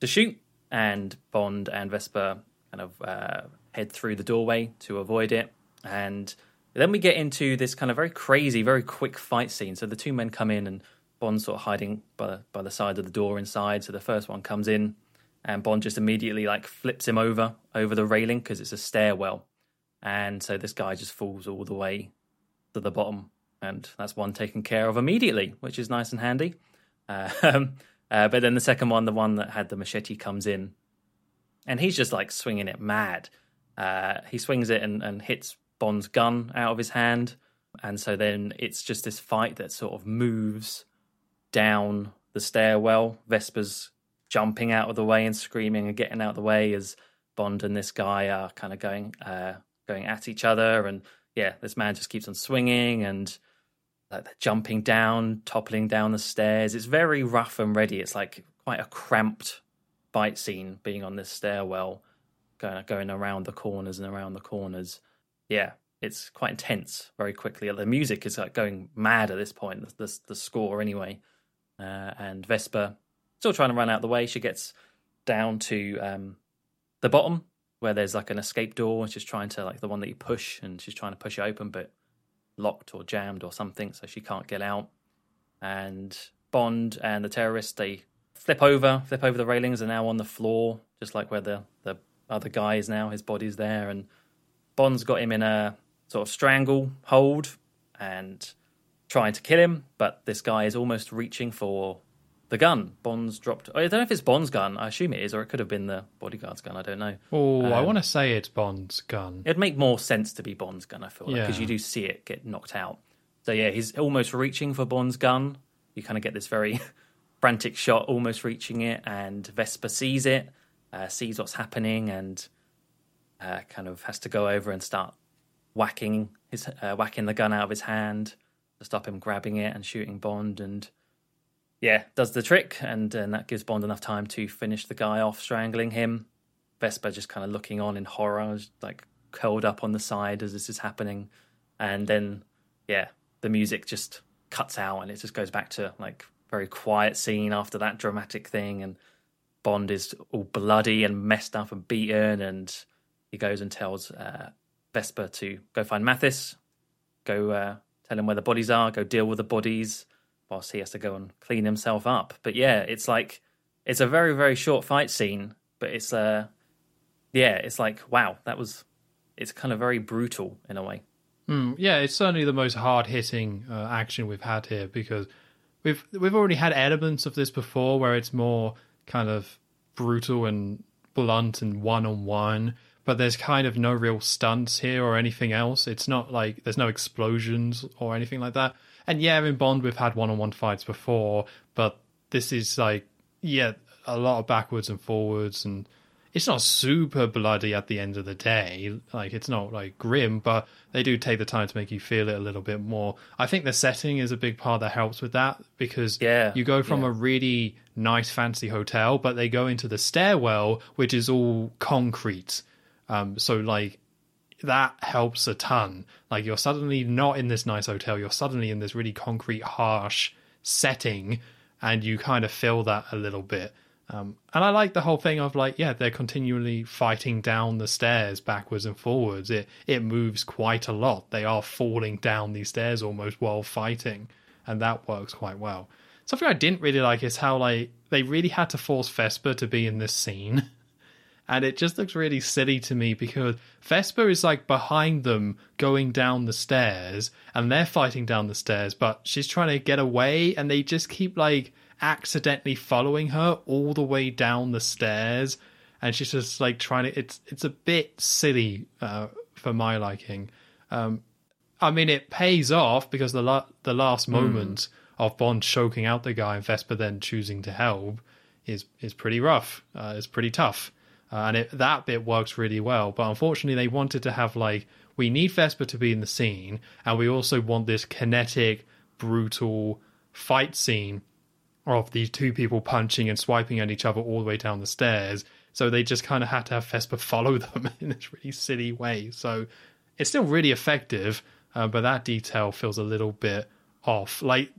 to shoot, and Bond and Vesper kind of uh, head through the doorway to avoid it. And then we get into this kind of very crazy, very quick fight scene. So the two men come in, and Bond's sort of hiding by the, by the side of the door inside. So the first one comes in, and Bond just immediately like flips him over over the railing because it's a stairwell. And so this guy just falls all the way to the bottom, and that's one taken care of immediately, which is nice and handy. Um, uh, but then the second one, the one that had the machete, comes in, and he's just like swinging it mad. Uh, he swings it and, and hits Bond's gun out of his hand, and so then it's just this fight that sort of moves down the stairwell. Vesper's jumping out of the way and screaming and getting out of the way as Bond and this guy are kind of going uh, going at each other, and yeah, this man just keeps on swinging and like they're jumping down, toppling down the stairs. It's very rough and ready. It's like quite a cramped fight scene being on this stairwell, going going around the corners and around the corners. Yeah, it's quite intense very quickly. The music is like going mad at this point. The the, the score anyway, uh, and Vesper still trying to run out the way. She gets down to um, the bottom where there's like an escape door. She's trying to like the one that you push, and she's trying to push it open, but locked or jammed or something, so she can't get out. And Bond and the terrorists they flip over, flip over the railings, are now on the floor, just like where the the other guy is now. His body's there, and Bond's got him in a sort of strangle hold and trying to kill him, but this guy is almost reaching for the gun. Bond's dropped. I don't know if it's Bond's gun. I assume it is, or it could have been the bodyguard's gun. I don't know. Oh, I Um, want to say it's Bond's gun. It'd make more sense to be Bond's gun. I feel like because Yeah. you do see it get knocked out. So yeah, he's almost reaching for Bond's gun. You kind of get this very frantic shot, almost reaching it, and Vesper sees it, uh, sees what's happening, and uh, kind of has to go over and start whacking his uh, whacking the gun out of his hand to stop him grabbing it and shooting Bond. And yeah, does the trick, and, and that gives Bond enough time to finish the guy off, strangling him. Vesper just kind of looking on in horror, like curled up on the side as this is happening, and then yeah, the music just cuts out and it just goes back to like very quiet scene after that dramatic thing, and Bond is all bloody and messed up and beaten, and he goes and tells uh, Vesper to go find Mathis, go uh, tell him where the bodies are, go deal with the bodies, whilst he has to go and clean himself up. But yeah, it's like it's a very very short fight scene, but it's uh yeah, it's like wow, that was it's kind of very brutal in a way. Mm, yeah, it's certainly the most hard hitting uh, action we've had here because we've we've already had elements of this before where it's more kind of brutal and blunt and one on one, but there's kind of no real stunts here or anything else. It's not like there's no explosions or anything like that. And yeah, in Bond we've had one on one fights before, but this is like yeah, a lot of backwards and forwards and it's not super bloody at the end of the day. Like it's not like grim, but they do take the time to make you feel it a little bit more. I think the setting is a big part that helps with that because Yeah, you go from yeah. a really nice fancy hotel, but they go into the stairwell, which is all concrete. Um, so like that helps a ton. Like you're suddenly not in this nice hotel, you're suddenly in this really concrete, harsh setting, and you kind of feel that a little bit. Um, and I like the whole thing of like, yeah, they're continually fighting down the stairs backwards and forwards. It it moves quite a lot. They are falling down these stairs almost while fighting, and that works quite well. Something I didn't really like is how like they really had to force Vesper to be in this scene. And it just looks really silly to me because Vesper is like behind them going down the stairs and they're fighting down the stairs, but she's trying to get away and they just keep like accidentally following her all the way down the stairs. And she's just like trying to, it's, it's a bit silly uh, for my liking. Um, I mean, it pays off because the la- the last moment of Bond choking out the guy and Vesper then choosing to help is is pretty rough. Uh, it's pretty tough, uh, and it, that bit works really well. But unfortunately, they wanted to have like we need Vesper to be in the scene, and we also want this kinetic, brutal fight scene of these two people punching and swiping at each other all the way down the stairs. So they just kind of had to have Vesper follow them in this really silly way. So it's still really effective, uh, but that detail feels a little bit off. Like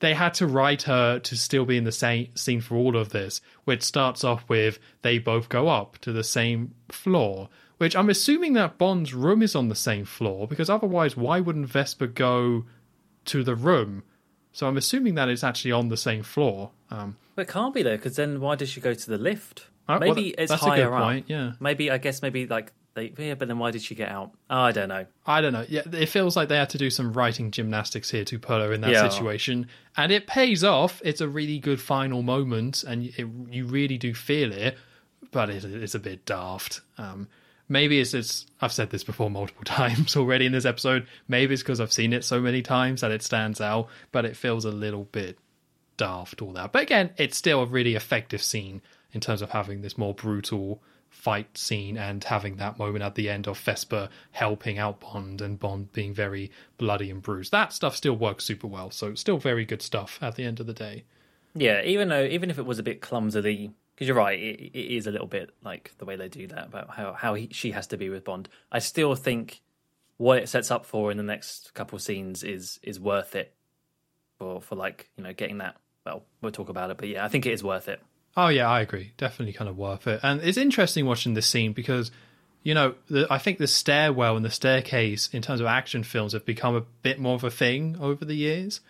they had to write her to still be in the same scene for all of this, which starts off with they both go up to the same floor. Which I'm assuming that Bond's room is on the same floor because otherwise, why wouldn't Vesper go to the room? So I'm assuming that it's actually on the same floor. Um, But it can't be though, because then why does she go to the lift? Uh, well, maybe it's that's a higher good up. point, yeah. Maybe I guess maybe like they yeah, but then why did she get out? Oh, I don't know. I don't know. Yeah, it feels like they had to do some writing gymnastics here to put her in that Yeah. situation, and it pays off. It's a really good final moment, and it, you really do feel it. But it, it's a bit daft. Um, maybe it's. I've said this before multiple times already in this episode. Maybe it's because I've seen it so many times that it stands out, but it feels a little bit daft. All that, but again, it's still a really effective scene in terms of having this more brutal fight scene and having that moment at the end of Vesper helping out Bond and Bond being very bloody and bruised. That stuff still works super well. So still very good stuff at the end of the day. Yeah, even though even if it was a bit clumsily, because you're right, it, it is a little bit like the way they do that about how how he, she has to be with Bond. I still think what it sets up for in the next couple of scenes is is worth it for for like you know getting that. Well, we'll talk about it, but yeah, I think it is worth it. Oh yeah, I agree. Definitely kind of worth it. And it's interesting watching this scene because you know, the, I think the stairwell and the staircase in terms of action films have become a bit more of a thing over the years.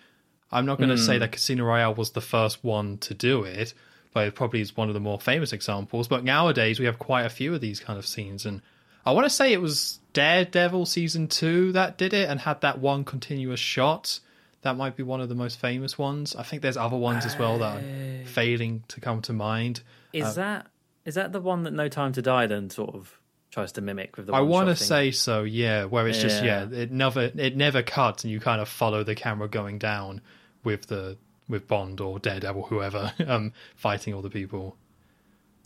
I'm not going to say hmm. that Casino Royale was the first one to do it, but it probably is one of the more famous examples. But nowadays we have quite a few of these kind of scenes, and I want to say it was Daredevil season two that did it and had that one continuous shot That might be one of the most famous ones. I think there's other ones as well that are failing to come to mind. Is uh, that is that the one that No Time to Die then sort of tries to mimic with the? I want to say so, yeah. Where it's just yeah, Yeah. it never it never cuts, and you kind of follow the camera going down with the with Bond or Daredevil, or whoever, um, fighting all the people.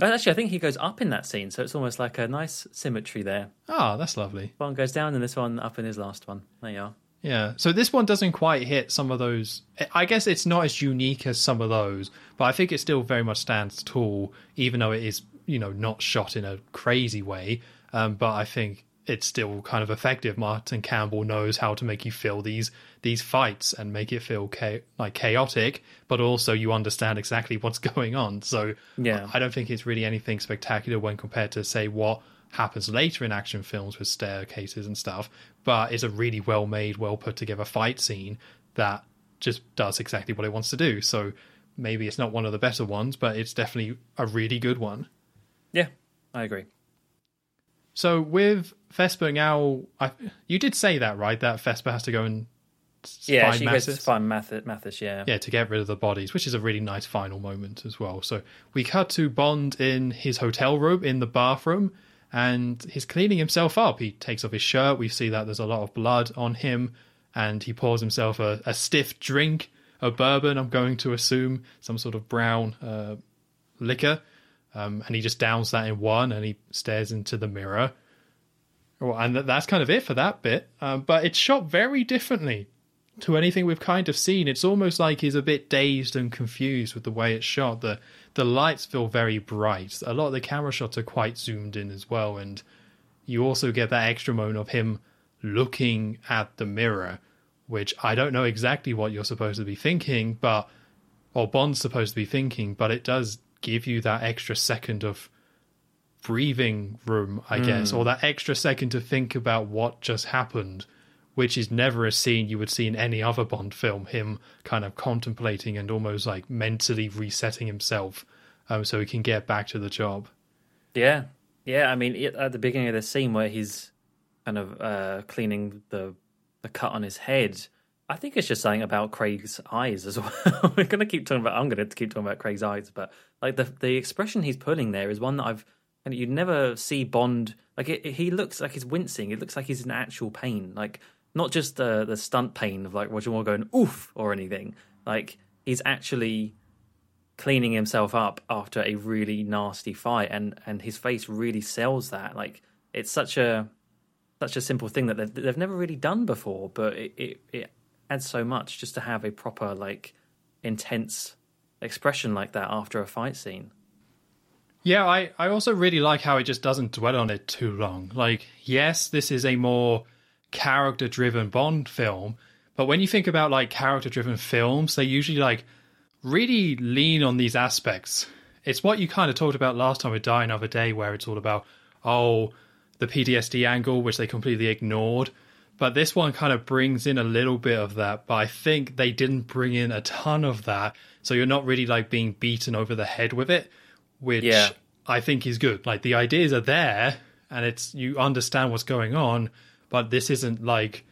Actually, I think he goes up in that scene, so it's almost like a nice symmetry there. Ah, that's lovely. One goes down and this one, up in his last one. There you are. Yeah. So this one doesn't quite hit some of those. I guess it's not as unique as some of those, but I think it still very much stands tall, even though it is, you know, not shot in a crazy way. Um, but I think it's still kind of effective. Martin Campbell knows how to make you feel these these fights and make it feel cha- like chaotic, but also you understand exactly what's going on. So Yeah. I don't think it's really anything spectacular when compared to say what happens later in action films with staircases and stuff. But it's a really well made, well put together fight scene that just does exactly what it wants to do. So maybe it's not one of the better ones, but it's definitely a really good one. Yeah, I agree. So with Vesper now, I, you did say that right? That Vesper has to go and Yeah, find she goes to find Mathis. Mathis yeah. yeah, to get rid of the bodies, which is a really nice final moment as well. So we cut to Bond in his hotel room in the bathroom, and he's cleaning himself up. He takes off his shirt. We see that there's a lot of blood on him, and he pours himself a, a stiff drink, a bourbon. I'm going to assume some sort of brown uh, liquor, um, and he just downs that in one, and he stares into the mirror. Well, and that's kind of it for that bit. Um, but it's shot very differently to anything we've kind of seen. It's almost like he's a bit dazed and confused with the way it's shot. The the lights feel very bright. A lot of the camera shots are quite zoomed in as well, and you also get that extra moment of him looking at the mirror, which I don't know exactly what you're supposed to be thinking, but or Bond's supposed to be thinking, but it does give you that extra second of breathing room, I guess, or that extra second to think about what just happened, which is never a scene you would see in any other Bond film. Him kind of contemplating and almost like mentally resetting himself um, so he can get back to the job. Yeah, yeah. I mean, at the beginning of the scene where he's kind of uh, cleaning the the cut on his head, I think it's just saying about Craig's eyes as well. We're gonna keep talking about. I'm gonna keep talking about Craig's eyes, but like the the expression he's pulling there is one that I've and you never see Bond like it, he looks like he's wincing. It looks like he's in actual pain, like not just the the stunt pain of like Roger Moore going oof or anything. Like he's actually cleaning himself up after a really nasty fight and and his face really sells that like it's such a such a simple thing that they've, they've never really done before but it, it it adds so much just to have a proper like intense expression like that after a fight scene Yeah, I, I also really like how it just doesn't dwell on it too long. Like, yes, this is a more character driven Bond film, but when you think about like character driven films, they usually like really lean on these aspects. It's what you kind of talked about last time with Die Another Day, where it's all about, oh, the PTSD angle, which they completely ignored. But this one kind of brings in a little bit of that, but I think they didn't bring in a ton of that. So you're not really like being beaten over the head with it, which Yeah. I think is good. Like the ideas are there and it's you understand what's going on, but this isn't like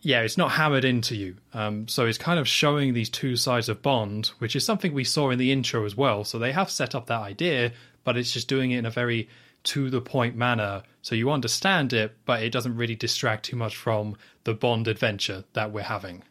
yeah, it's not hammered into you. Um, so it's kind of showing these two sides of Bond, which is something we saw in the intro as well. So they have set up that idea, but it's just doing it in a very to the point manner. So you understand it, but it doesn't really distract too much from the Bond adventure that we're having.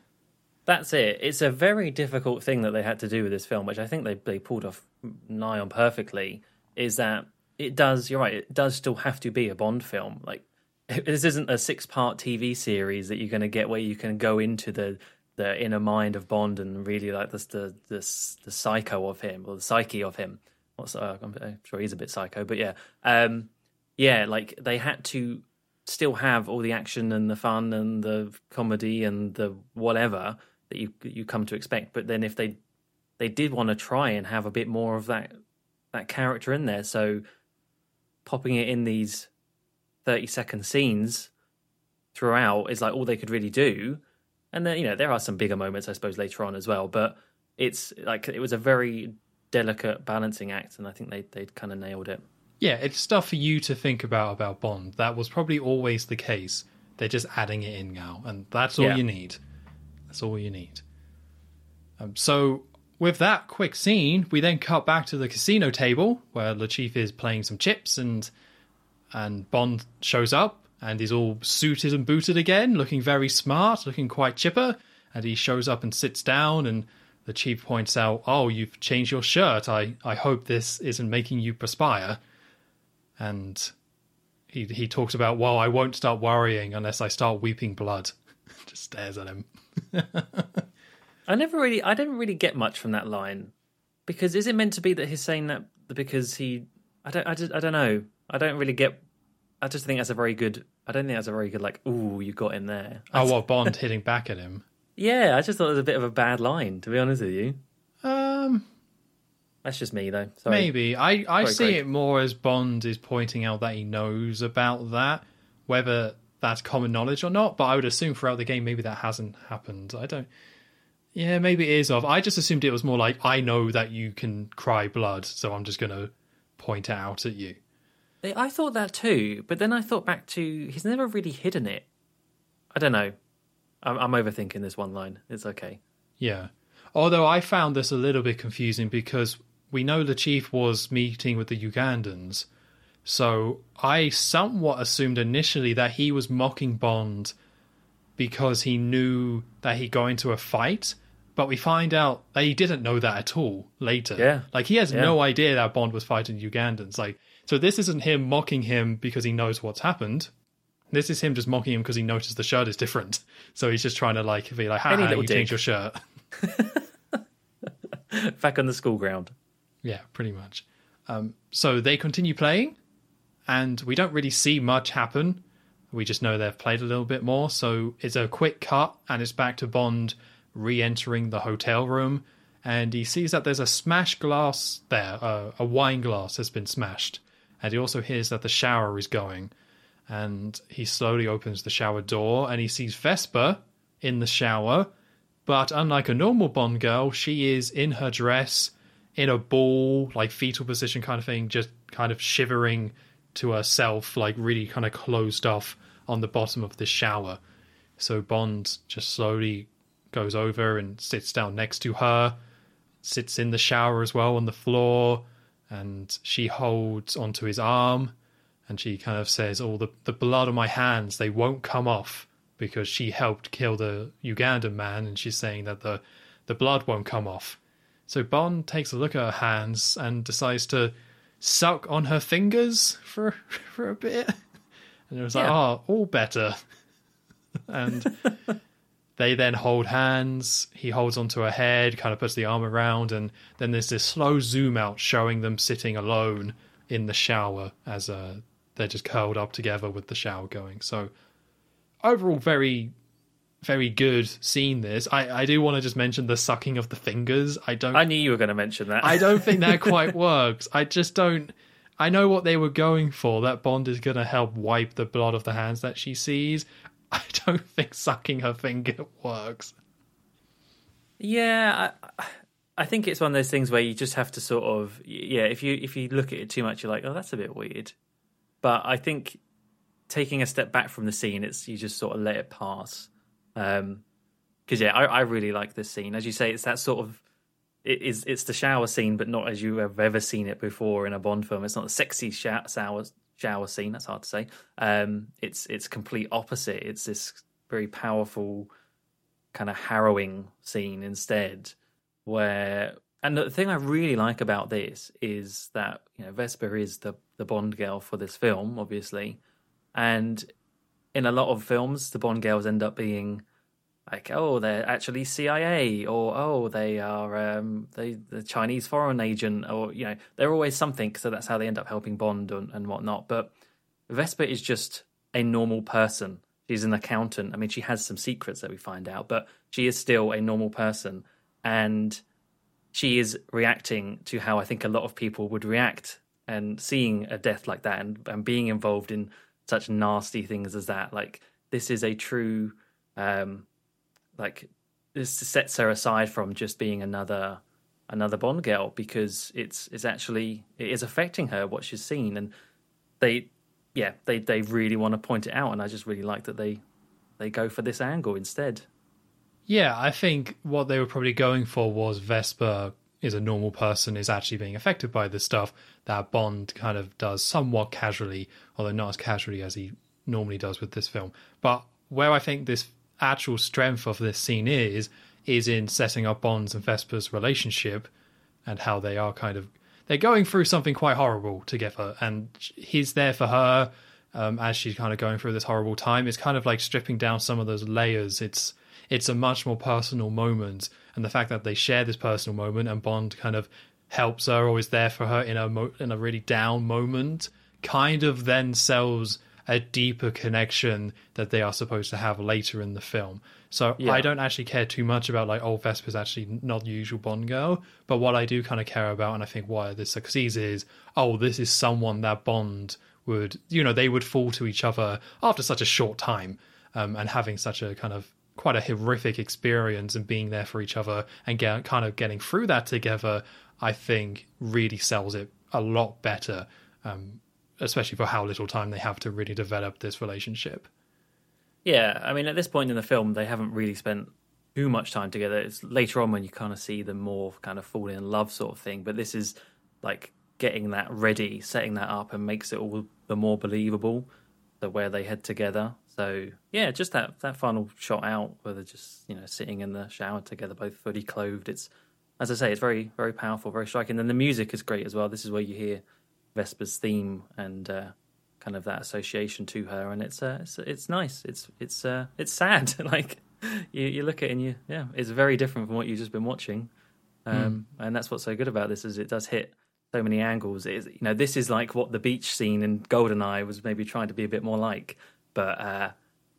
That's it. It's a very difficult thing that they had to do with this film, which I think they they pulled off nigh on perfectly. Is that it does? You're right. It does still have to be a Bond film. Like this isn't a six part TV series that you're going to get where you can go into the the inner mind of Bond and really like the the the, the psycho of him or the psyche of him. What's uh, I'm, sure he's a bit psycho, but yeah, um, yeah. Like they had to still have all the action and the fun and the comedy and the whatever that you you come to expect. But then if they they did want to try and have a bit more of that that character in there, so popping it in these thirty second scenes throughout is like all they could really do. And then you know there are some bigger moments I suppose later on as well, but it's like it was a very delicate balancing act, and I think they they kind of nailed it. Yeah, it's stuff for you to think about about Bond. That was probably always the case. They're just adding it in now, and that's all Yeah. you need. That's all you need. Um, so, with that quick scene, we then cut back to the casino table where Le Chiffre is playing some chips, and and Bond shows up and he's all suited and booted again, looking very smart, looking quite chipper. And he shows up and sits down, and the Chiffre points out, "Oh, you've changed your shirt. I I hope this isn't making you perspire." And he he talks about, "Well, I won't start worrying unless I start weeping blood." Just stares at him. I never really, I didn't really get much from that line because is it meant to be that he's saying that because he, I don't, I, just, I don't know, I don't really get. I just think that's a very good. I don't think that's a very good like. Ooh, you got in there. Oh, what Bond hitting back at him? Yeah, I just thought it was a bit of a bad line to be honest with you. Um, That's just me though. Sorry. maybe I I Sorry, see Craig. it more as Bond is pointing out that he knows about that, whether that's common knowledge or not. But I would assume throughout the game maybe that hasn't happened. I don't. Yeah, maybe it is of. I just assumed it was more like I know that you can cry blood, so I'm just gonna point it out at you. I thought that too, but then I thought back to he's never really hidden it. I don't know. I'm, I'm overthinking this one line. It's okay. Yeah. Although I found this a little bit confusing because we know the Chiffre was meeting with the Ugandans. So I somewhat assumed initially that he was mocking Bond because he knew that he'd go into a fight. But we find out that he didn't know that at all later. Yeah. Like he has Yeah. no idea that Bond was fighting Ugandans. Like so this isn't him mocking him because he knows what's happened. This is him just mocking him because he noticed the shirt is different. So he's just trying to like be like, ha Any ha, little you dig. changed your shirt. Back on the school ground. Yeah, pretty much. Um, so they continue playing, and we don't really see much happen. We just know they've played a little bit more. So it's a quick cut, and it's back to Bond re entering the hotel room. And he sees that there's a smashed glass there, uh, a wine glass has been smashed. And he also hears that the shower is going. And he slowly opens the shower door, and he sees Vesper in the shower. But unlike a normal Bond girl, she is in her dress, in a ball, like fetal position kind of thing, just kind of shivering to herself, like really kind of closed off on the bottom of the shower. So Bond just slowly goes over and sits down next to her, sits in the shower as well on the floor, and she holds onto his arm and she kind of says, Oh, the, the blood on my hands, they won't come off because she helped kill the Ugandan man, and she's saying that the, the blood won't come off. So Bond takes a look at her hands and decides to suck on her fingers for for a bit. And it was like, Yeah. oh, all better. and they then hold hands. He holds onto her head, kind of puts the arm around, and then there's this slow zoom out showing them sitting alone in the shower as uh, they're just curled up together with the shower going. So overall, very, very good seeing this. I, I do want to just mention the sucking of the fingers. I don't I knew you were going to mention that. I don't think that quite works. I just don't. I know what they were going for. That Bond is going to help wipe the blood of the hands that she sees. I don't think sucking her finger works. Yeah, I, I think it's one of those things where you just have to sort of yeah. If you if you look at it too much, you're like, oh, that's a bit weird. But I think taking a step back from the scene, it's you just sort of let it pass. Um, because yeah, I, I really like this scene. As you say, it's that sort of it is it's the shower scene, but not as you have ever seen it before in a Bond film. It's not a sexy shower shower, shower scene. That's hard to say. Um, it's it's complete opposite. It's this very powerful, kind of harrowing scene instead, where and the thing I really like about this is that you know Vesper is the the Bond girl for this film, obviously, and in a lot of films, the Bond girls end up being like, oh, they're actually CIA, or oh, they are um, they the Chinese foreign agent, or you know, they're always something. So that's how they end up helping Bond and, and whatnot. But Vesper is just a normal person. She's an accountant. I mean, she has some secrets that we find out, but she is still a normal person, and she is reacting to how I think a lot of people would react and seeing a death like that and, and being involved in such nasty things as that. Like this is a true, um, like this sets her aside from just being another another Bond girl because it's it's actually it is affecting her what she's seen and they yeah they they really want to point it out and I just really like that they they go for this angle instead. Yeah, I think what they were probably going for was Vesper is a normal person, is actually being affected by this stuff that Bond kind of does somewhat casually, although not as casually as he normally does with this film. But where I think this actual strength of this scene is, is in setting up Bond's and Vesper's relationship and how they are kind of they're going through something quite horrible together, and he's there for her um, as she's kind of going through this horrible time. It's kind of like stripping down some of those layers. It's it's a much more personal moment, and the fact that they share this personal moment and Bond kind of helps her or is there for her in a mo- in a really down moment, kind of then sells a deeper connection that they are supposed to have later in the film. So Yeah. I don't actually care too much about like, oh, Vesper's actually not the usual Bond girl. But what I do kind of care about, and I think why this succeeds is, oh, this is someone that Bond would, you know, they would fall to each other after such a short time, um, and having such a kind of quite a horrific experience and being there for each other and get, kind of getting through that together. I think really sells it a lot better, um, especially for how little time they have to really develop this relationship. Yeah, I mean, at this point in the film, they haven't really spent too much time together. It's later on when you kind of see them more kind of falling in love, sort of thing. But this is like getting that ready, setting that up, and makes it all the more believable. The where they head together. So yeah, just that that final shot out where they're just you know sitting in the shower together, both fully clothed. It's as I say, it's very very powerful, very striking. And the music is great as well. This is where you hear Vesper's theme and uh, kind of that association to her, and it's uh, it's, it's nice. It's it's uh, it's sad. like you you look at it and you yeah, it's very different from what you've just been watching, um, and that's what's so good about this is it does hit so many angles. Is you know this is like what the beach scene in Goldeneye was maybe trying to be a bit more like, but uh,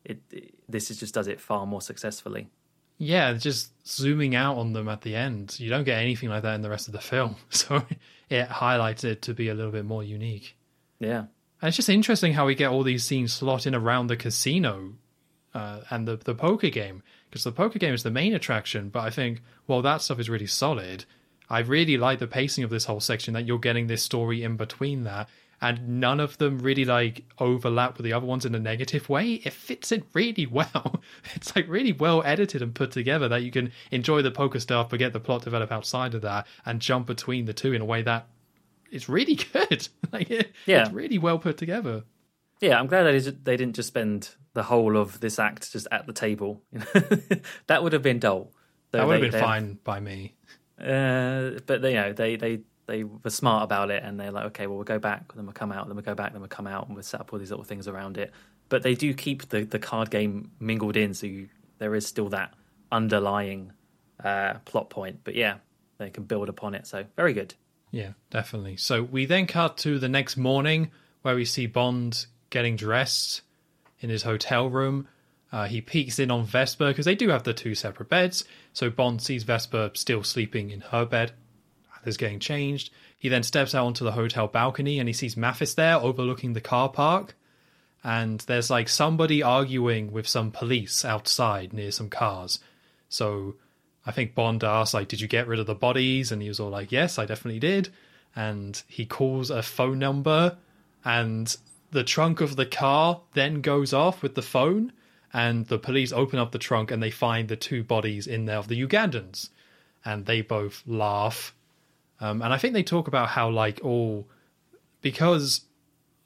it, it this is just does it far more successfully. Yeah, just zooming out on them at the end. You don't get anything like that in the rest of the film. So it highlights it to be a little bit more unique. Yeah, And it's just interesting how we get all these scenes slot in around the casino uh, and the, the poker game. Because the poker game is the main attraction, but I think, well, that stuff is really solid. I really like the pacing of this whole section that you're getting this story in between that. And none of them really like overlap with the other ones in a negative way. It fits it really well. It's like really well edited and put together that you can enjoy the poker stuff, but get the plot develop outside of that and jump between the two in a way that it's really good. like it, Yeah. it's really well put together. yeah. I'm glad they did- they didn't just spend the whole of this act just at the table. that would have been dull. That would have been fine by me. Uh, but they, you know, they they they were smart about it, and they're like, okay, well, we'll go back, then we'll come out, then we'll go back, then we'll come out, and we'll set up all these little things around it. But they do keep the the card game mingled in, so you, there is still that underlying uh, plot point. But yeah, they can build upon it. So very good. Yeah, definitely. So we then cut to the next morning where we see Bond getting dressed in his hotel room. Uh, he peeks in on Vesper because they do have the two separate beds. So Bond sees Vesper still sleeping in her bed is getting changed. He then steps out onto the hotel balcony and he sees Mathis there overlooking the car park. And there's like somebody arguing with some police outside near some cars. So I think Bond asks, like, did you get rid of the bodies? And he was all like, yes, I definitely did. And he calls a phone number, and the trunk of the car then goes off with the phone. And the police open up the trunk and they find the two bodies in there of the Ugandans. And they both laugh. Um, and I think they talk about how, like, all because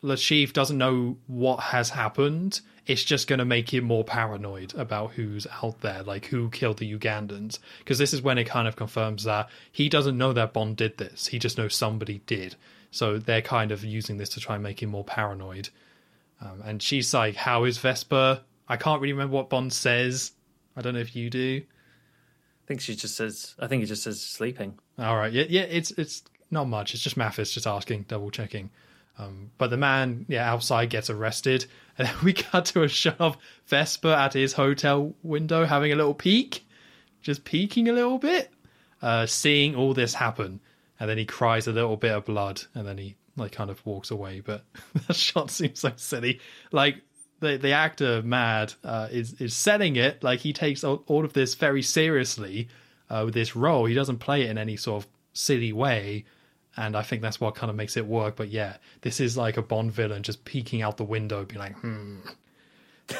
Le Chiffre doesn't know what has happened, it's just going to make him more paranoid about who's out there, like who killed the Ugandans. Because this is when it kind of confirms that he doesn't know that Bond did this, he just knows somebody did. So they're kind of using this to try and make him more paranoid. Um, and she's like, How is Vesper? I can't really remember what Bond says. I don't know if you do. I think she just says. I think he just says sleeping. All right, yeah, yeah, it's it's not much. It's just Mathis just asking, double checking. Um, but the man, yeah, outside gets arrested, and then we cut to a shot of Vesper at his hotel window having a little peek, just peeking a little bit, uh, seeing all this happen, and then he cries a little bit of blood, and then he like kind of walks away. But that shot seems so silly. Like the the actor Mads uh, is is selling it like he takes all, all of this very seriously uh, with this role. He doesn't play it in any sort of silly way, and I think that's what kind of makes it work. But yeah, this is like a Bond villain just peeking out the window, being like, "Hmm,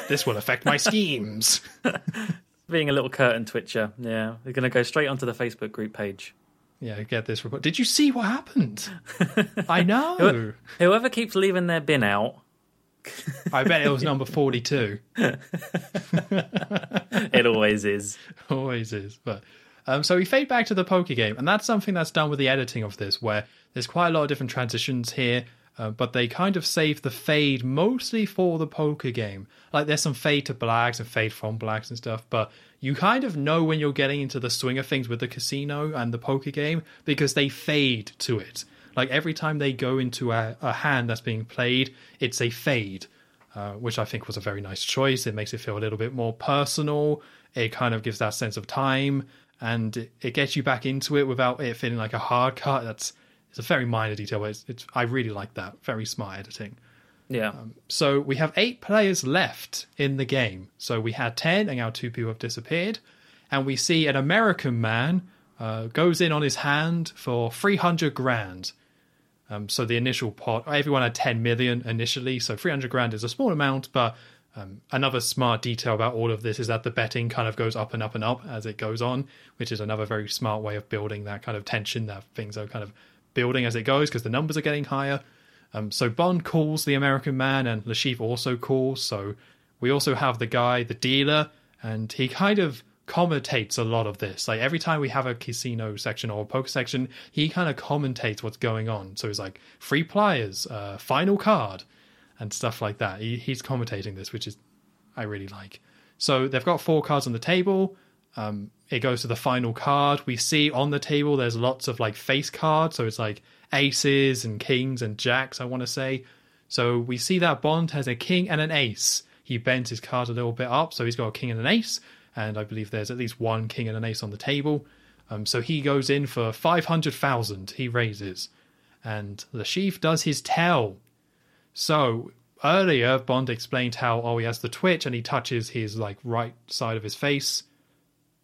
this will affect my schemes." being a little curtain twitcher. Yeah, we're going to go straight onto the Facebook group page. Yeah, get this report. Did you see what happened? I know. Whoever keeps leaving their bin out, I bet it was number 42. it always is. Always is. But um, so we fade back to the poker game, and that's something that's done with the editing of this, where there's quite a lot of different transitions here, uh, but they kind of save the fade mostly for the poker game. Like there's some fade to blacks and fade from blacks and stuff, but you kind of know when you're getting into the swing of things with the casino and the poker game because they fade to it. Like every time they go into a, a hand that's being played, it's a fade, uh, which I think was a very nice choice. It makes it feel a little bit more personal. It kind of gives that sense of time, and it, it gets you back into it without it feeling like a hard cut. That's it's a very minor detail, but it's, it's I really like that. Very smart editing. Yeah. Um, so we have eight players left in the game. So we had ten, and now two people have disappeared. And we see an American man uh, goes in on his hand for three hundred grand. Um, so the initial pot, everyone had 10 million initially, so 300 grand is a small amount, but um, another smart detail about all of this is that the betting kind of goes up and up and up as it goes on, which is another very smart way of building that kind of tension that things are kind of building as it goes because the numbers are getting higher. Um, so Bond calls the American man, and Chiffre also calls. So we also have the guy, the dealer, and he kind of commentates a lot of this. Like every time we have a casino section or a poker section, he kind of commentates what's going on. So he's like free pliers, uh, final card, and stuff like that. He, he's commentating this, which is I really like. So they've got four cards on the table. Um, it goes to the final card. We see on the table there's lots of like face cards. So it's like aces and kings and jacks. I want to say. So we see that Bond has a king and an ace. He bends his card a little bit up, so he's got a king and an ace and I believe there's at least one king and an ace on the table. Um, so he goes in for 500,000, he raises. And Le Chiffre does his tell. So earlier, Bond explained how, oh, he has the twitch and he touches his like right side of his face.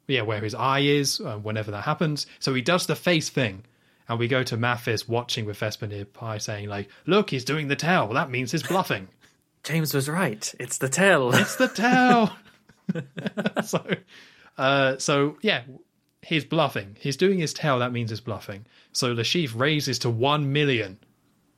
Yeah, where his eye is, uh, whenever that happens. So he does the face thing. And we go to Mathis watching with Vesper nearby saying, like, look, he's doing the tell. That means he's bluffing. James was right. It's the tell. It's the tell. so, uh, so yeah, he's bluffing. He's doing his tell. That means he's bluffing. So Chiffre raises to one million.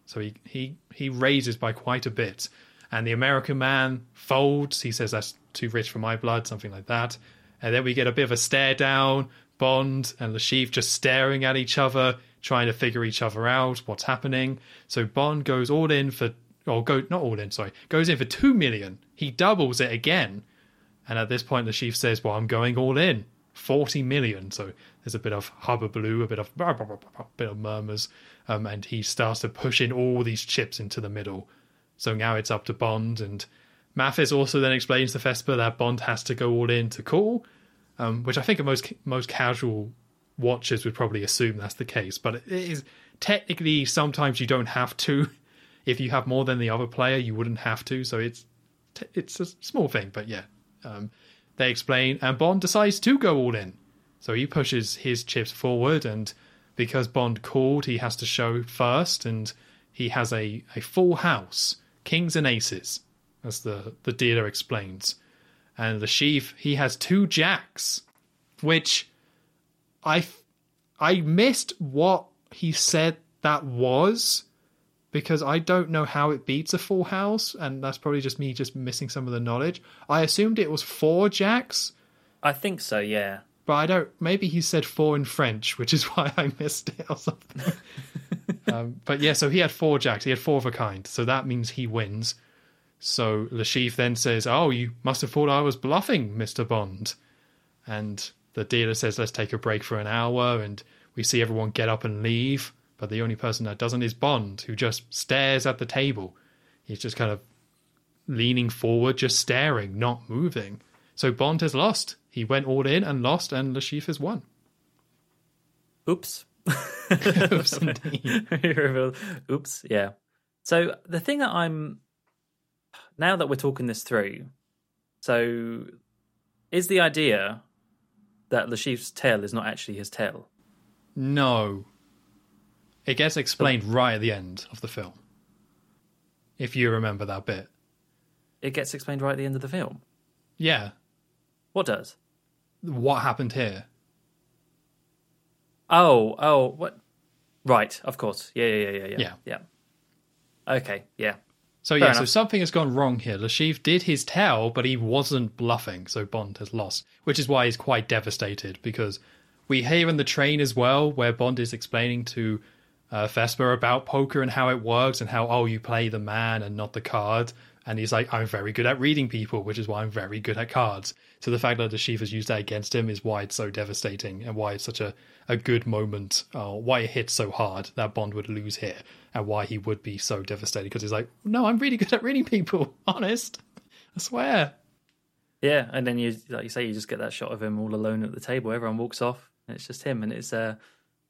So he he he raises by quite a bit, and the American man folds. He says that's too rich for my blood, something like that. And then we get a bit of a stare down. Bond and Chiffre just staring at each other, trying to figure each other out, what's happening. So Bond goes all in for, or go not all in, sorry, goes in for two million. He doubles it again and at this point, the Chiffre says, Well, I'm going all in 40 million. So there's a bit of hubbubaloo, a bit of, a bit of murmurs. Um, and he starts to push in all these chips into the middle. So now it's up to Bond. And Mathis also then explains to Vesper that Bond has to go all in to call, um, which I think most most casual watchers would probably assume that's the case. But it is technically sometimes you don't have to. If you have more than the other player, you wouldn't have to. So it's it's a small thing, but yeah, um, they explain, and Bond decides to go all in. So he pushes his chips forward, and because Bond called, he has to show first, and he has a, a full house, kings and aces, as the, the dealer explains. And the Chiffre, he has two jacks, which I I missed what he said that was because I don't know how it beats a full house, and that's probably just me just missing some of the knowledge. I assumed it was four jacks. I think so, yeah. But I don't. Maybe he said four in French, which is why I missed it or something. um, but yeah, so he had four jacks. He had four of a kind, so that means he wins. So Chiffre then says, "Oh, you must have thought I was bluffing, Mister Bond." And the dealer says, "Let's take a break for an hour," and we see everyone get up and leave. But the only person that doesn't is Bond, who just stares at the table. He's just kind of leaning forward, just staring, not moving. So Bond has lost. He went all in and lost, and Chiffre has won. Oops. Oops, indeed. Oops, yeah. So the thing that I'm now that we're talking this through, so is the idea that Le Chiffre's tail is not actually his tail? No, it gets explained right at the end of the film. If you remember that bit. It gets explained right at the end of the film. Yeah. What does? what happened here. Oh, oh, what? Right, of course. Yeah, yeah, yeah, yeah, Yeah. yeah. yeah. Okay, yeah. So Fair yeah, so something has gone wrong here. Le Chiffre did his tell, but he wasn't bluffing, so Bond has lost, which is why he's quite devastated because we hear in the train as well where Bond is explaining to uh, Vesper about poker and how it works and how oh you play the man and not the card, and he's like I'm very good at reading people, which is why I'm very good at cards. So the fact that Le Chiffre has used that against him is why it's so devastating and why it's such a a good moment, uh, why it hits so hard that Bond would lose here, and why he would be so devastated because he's like, no, I'm really good at reading people, honest, I swear. Yeah, and then you, like you say, you just get that shot of him all alone at the table. Everyone walks off, and it's just him. And it's uh,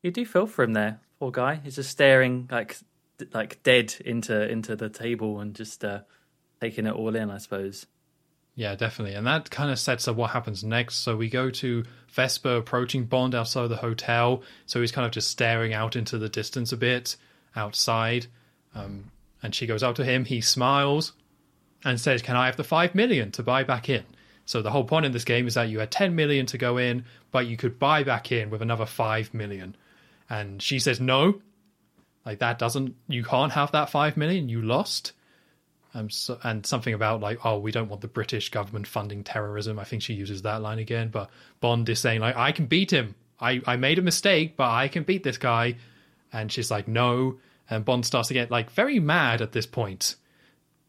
you do feel for him there, poor guy. He's just staring like like dead into into the table and just uh, taking it all in. I suppose. Yeah, definitely. And that kind of sets up what happens next. So we go to Vesper approaching Bond outside the hotel. So he's kind of just staring out into the distance a bit outside. Um, and she goes up to him. He smiles and says, Can I have the 5 million to buy back in? So the whole point in this game is that you had 10 million to go in, but you could buy back in with another 5 million. And she says, No. Like that doesn't, you can't have that 5 million. You lost. Um, so, and something about like, oh, we don't want the British government funding terrorism. I think she uses that line again. But Bond is saying like, I can beat him. I, I made a mistake, but I can beat this guy. And she's like, no. And Bond starts to get like very mad at this point.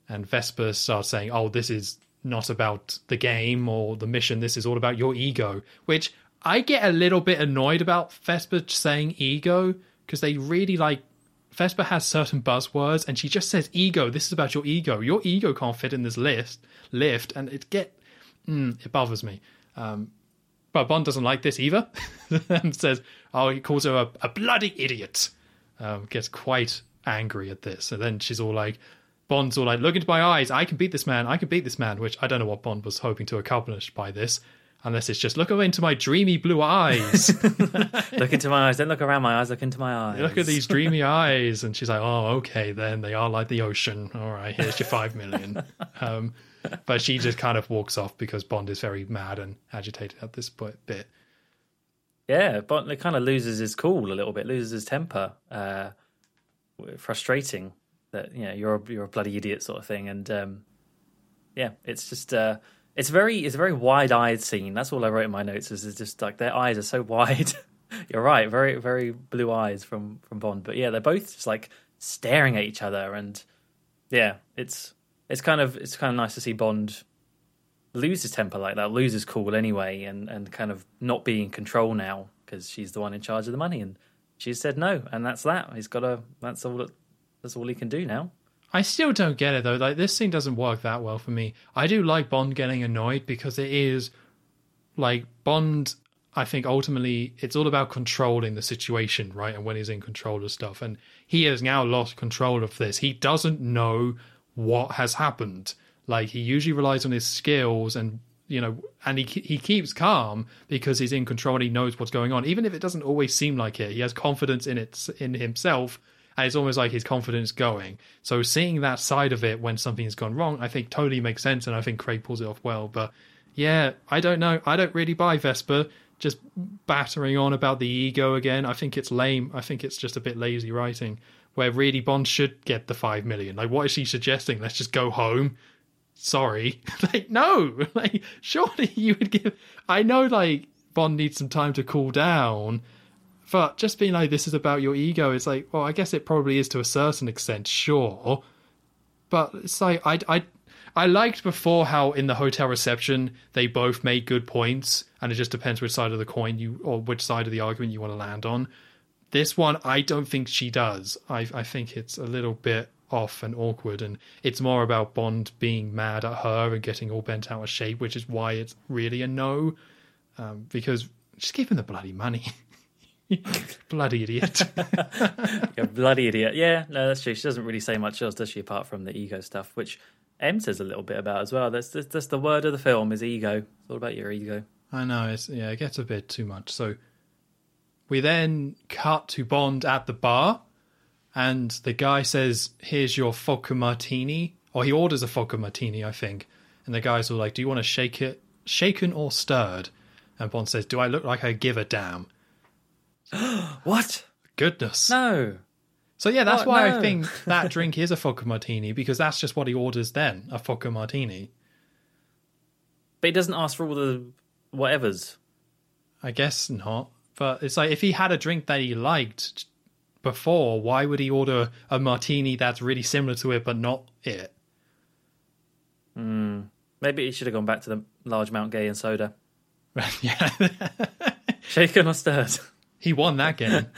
And Vesper starts saying, oh, this is not about the game or the mission. This is all about your ego. Which I get a little bit annoyed about Vesper saying ego because they really like Vesper has certain buzzwords and she just says ego. This is about your ego. Your ego can't fit in this list lift, and it get mm, it bothers me. Um, but Bond doesn't like this either, and says, "Oh, he calls her a, a bloody idiot." Um, gets quite angry at this, and then she's all like, "Bond's all like, look into my eyes. I can beat this man. I can beat this man." Which I don't know what Bond was hoping to accomplish by this, unless it's just look away into my dreamy blue eyes. look into my eyes. Don't look around my eyes. Look into my eyes. Look at these dreamy eyes. And she's like, oh, okay, then they are like the ocean. All right, here's your five million. um, but she just kind of walks off because Bond is very mad and agitated at this po- bit. Yeah, Bond it kind of loses his cool a little bit, loses his temper. Uh, frustrating that you know you're a, you're a bloody idiot sort of thing, and um, yeah, it's just uh, it's very it's a very wide eyed scene. That's all I wrote in my notes. Is, is just like their eyes are so wide. you're right, very very blue eyes from from Bond, but yeah, they're both just like staring at each other, and yeah, it's it's kind of it's kind of nice to see Bond lose his temper like that, lose his cool anyway, and and kind of not be in control now because she's the one in charge of the money, and she said no, and that's that. He's got to. That's all. that- That's all he can do now. I still don't get it though. Like this scene doesn't work that well for me. I do like Bond getting annoyed because it is like Bond. I think ultimately it's all about controlling the situation, right? And when he's in control of stuff, and he has now lost control of this. He doesn't know what has happened. Like he usually relies on his skills and you know, and he he keeps calm because he's in control and he knows what's going on, even if it doesn't always seem like it. He has confidence in it in himself, and it's almost like his confidence going. So seeing that side of it when something has gone wrong, I think totally makes sense, and I think Craig pulls it off well. But yeah, I don't know. I don't really buy Vesper just battering on about the ego again. I think it's lame. I think it's just a bit lazy writing. Where really Bond should get the five million. Like, what is she suggesting? Let's just go home sorry. like, no, like, surely you would give. I know, like, Bond needs some time to cool down, but just being like, this is about your ego, it's like, well, I guess it probably is to a certain extent, sure. But it's like, I, I, I liked before how in the hotel reception they both made good points, and it just depends which side of the coin you, or which side of the argument you want to land on. This one, I don't think she does. I, I think it's a little bit off and awkward, and it's more about Bond being mad at her and getting all bent out of shape, which is why it's really a no. Um, because give him the bloody money, bloody idiot. A bloody idiot. Yeah, no, that's true. She doesn't really say much else, does she, apart from the ego stuff, which M says a little bit about as well. That's that's, that's the word of the film is ego. It's all about your ego. I know it's yeah, it gets a bit too much. So we then cut to Bond at the bar, and the guy says, "Here's your vodka martini," or he orders a vodka martini, I think. And the guy's all like, "Do you want to shake it, shaken or stirred?" And Bond says, Do I look like I give a damn? What? Goodness. No. So yeah, that's What? why I think that drink is a vodka martini because that's just what he orders then, a vodka martini. But he doesn't ask for all the whatevers. I guess not. But it's like if he had a drink that he liked before, why would he order a martini that's really similar to it but not it? Hmm. Maybe he should have gone back to the large Mount Gay and soda. yeah. Shaken or stirred? He won that game.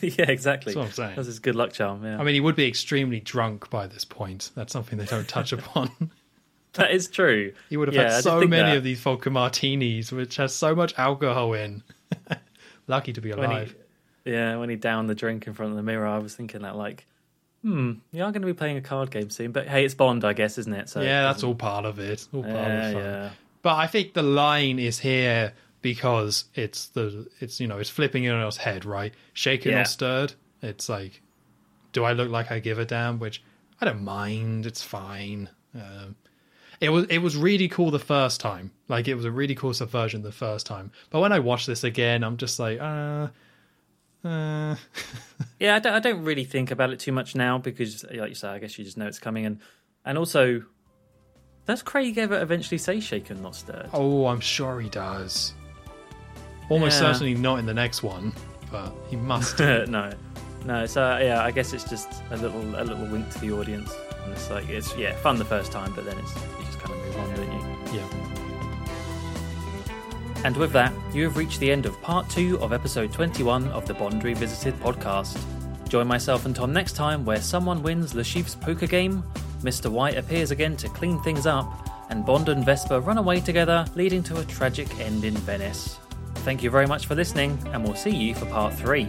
yeah, exactly. That's what I'm saying. That's his good luck charm. Yeah, I mean, he would be extremely drunk by this point. That's something they don't touch upon. that is true. He would have Yeah, had so many that. of these vodka martinis, which has so much alcohol in. Lucky to be When alive. he, yeah, when he downed the drink in front of the mirror, I was thinking that like, hmm, you are going to be playing a card game soon. But hey, it's Bond, I guess, isn't it? So yeah, that's all part of it. All part Yeah, of the fun. yeah. But I think the line is here because it's the it's you know it's flipping in on its head, right? Shaken Yeah. or stirred. It's like, do I look like I give a damn? Which I don't mind. It's fine. Um, it was it was really cool the first time. Like it was a really cool subversion the first time. But when I watch this again, I'm just like, uh, uh, Yeah, I don't, I don't really think about it too much now because, like you say, I guess you just know it's coming. And and also, does Craig ever eventually say shaken, not stirred? oh, I'm sure he does. Almost Yeah. certainly not in the next one, but he must. no, no. So yeah, I guess it's just a little a little wink to the audience. And it's like it's yeah fun the first time, but then it's you just kind of move on, don't you? yeah. And with that, you have reached the end of part two of episode 21 of the Bond Revisited podcast. Join myself and Tom next time where someone wins Le Chiffre's poker game, Mr. White appears again to clean things up, and Bond and Vesper run away together, leading to a tragic end in Venice. Thank you very much for listening, and we'll see you for part three.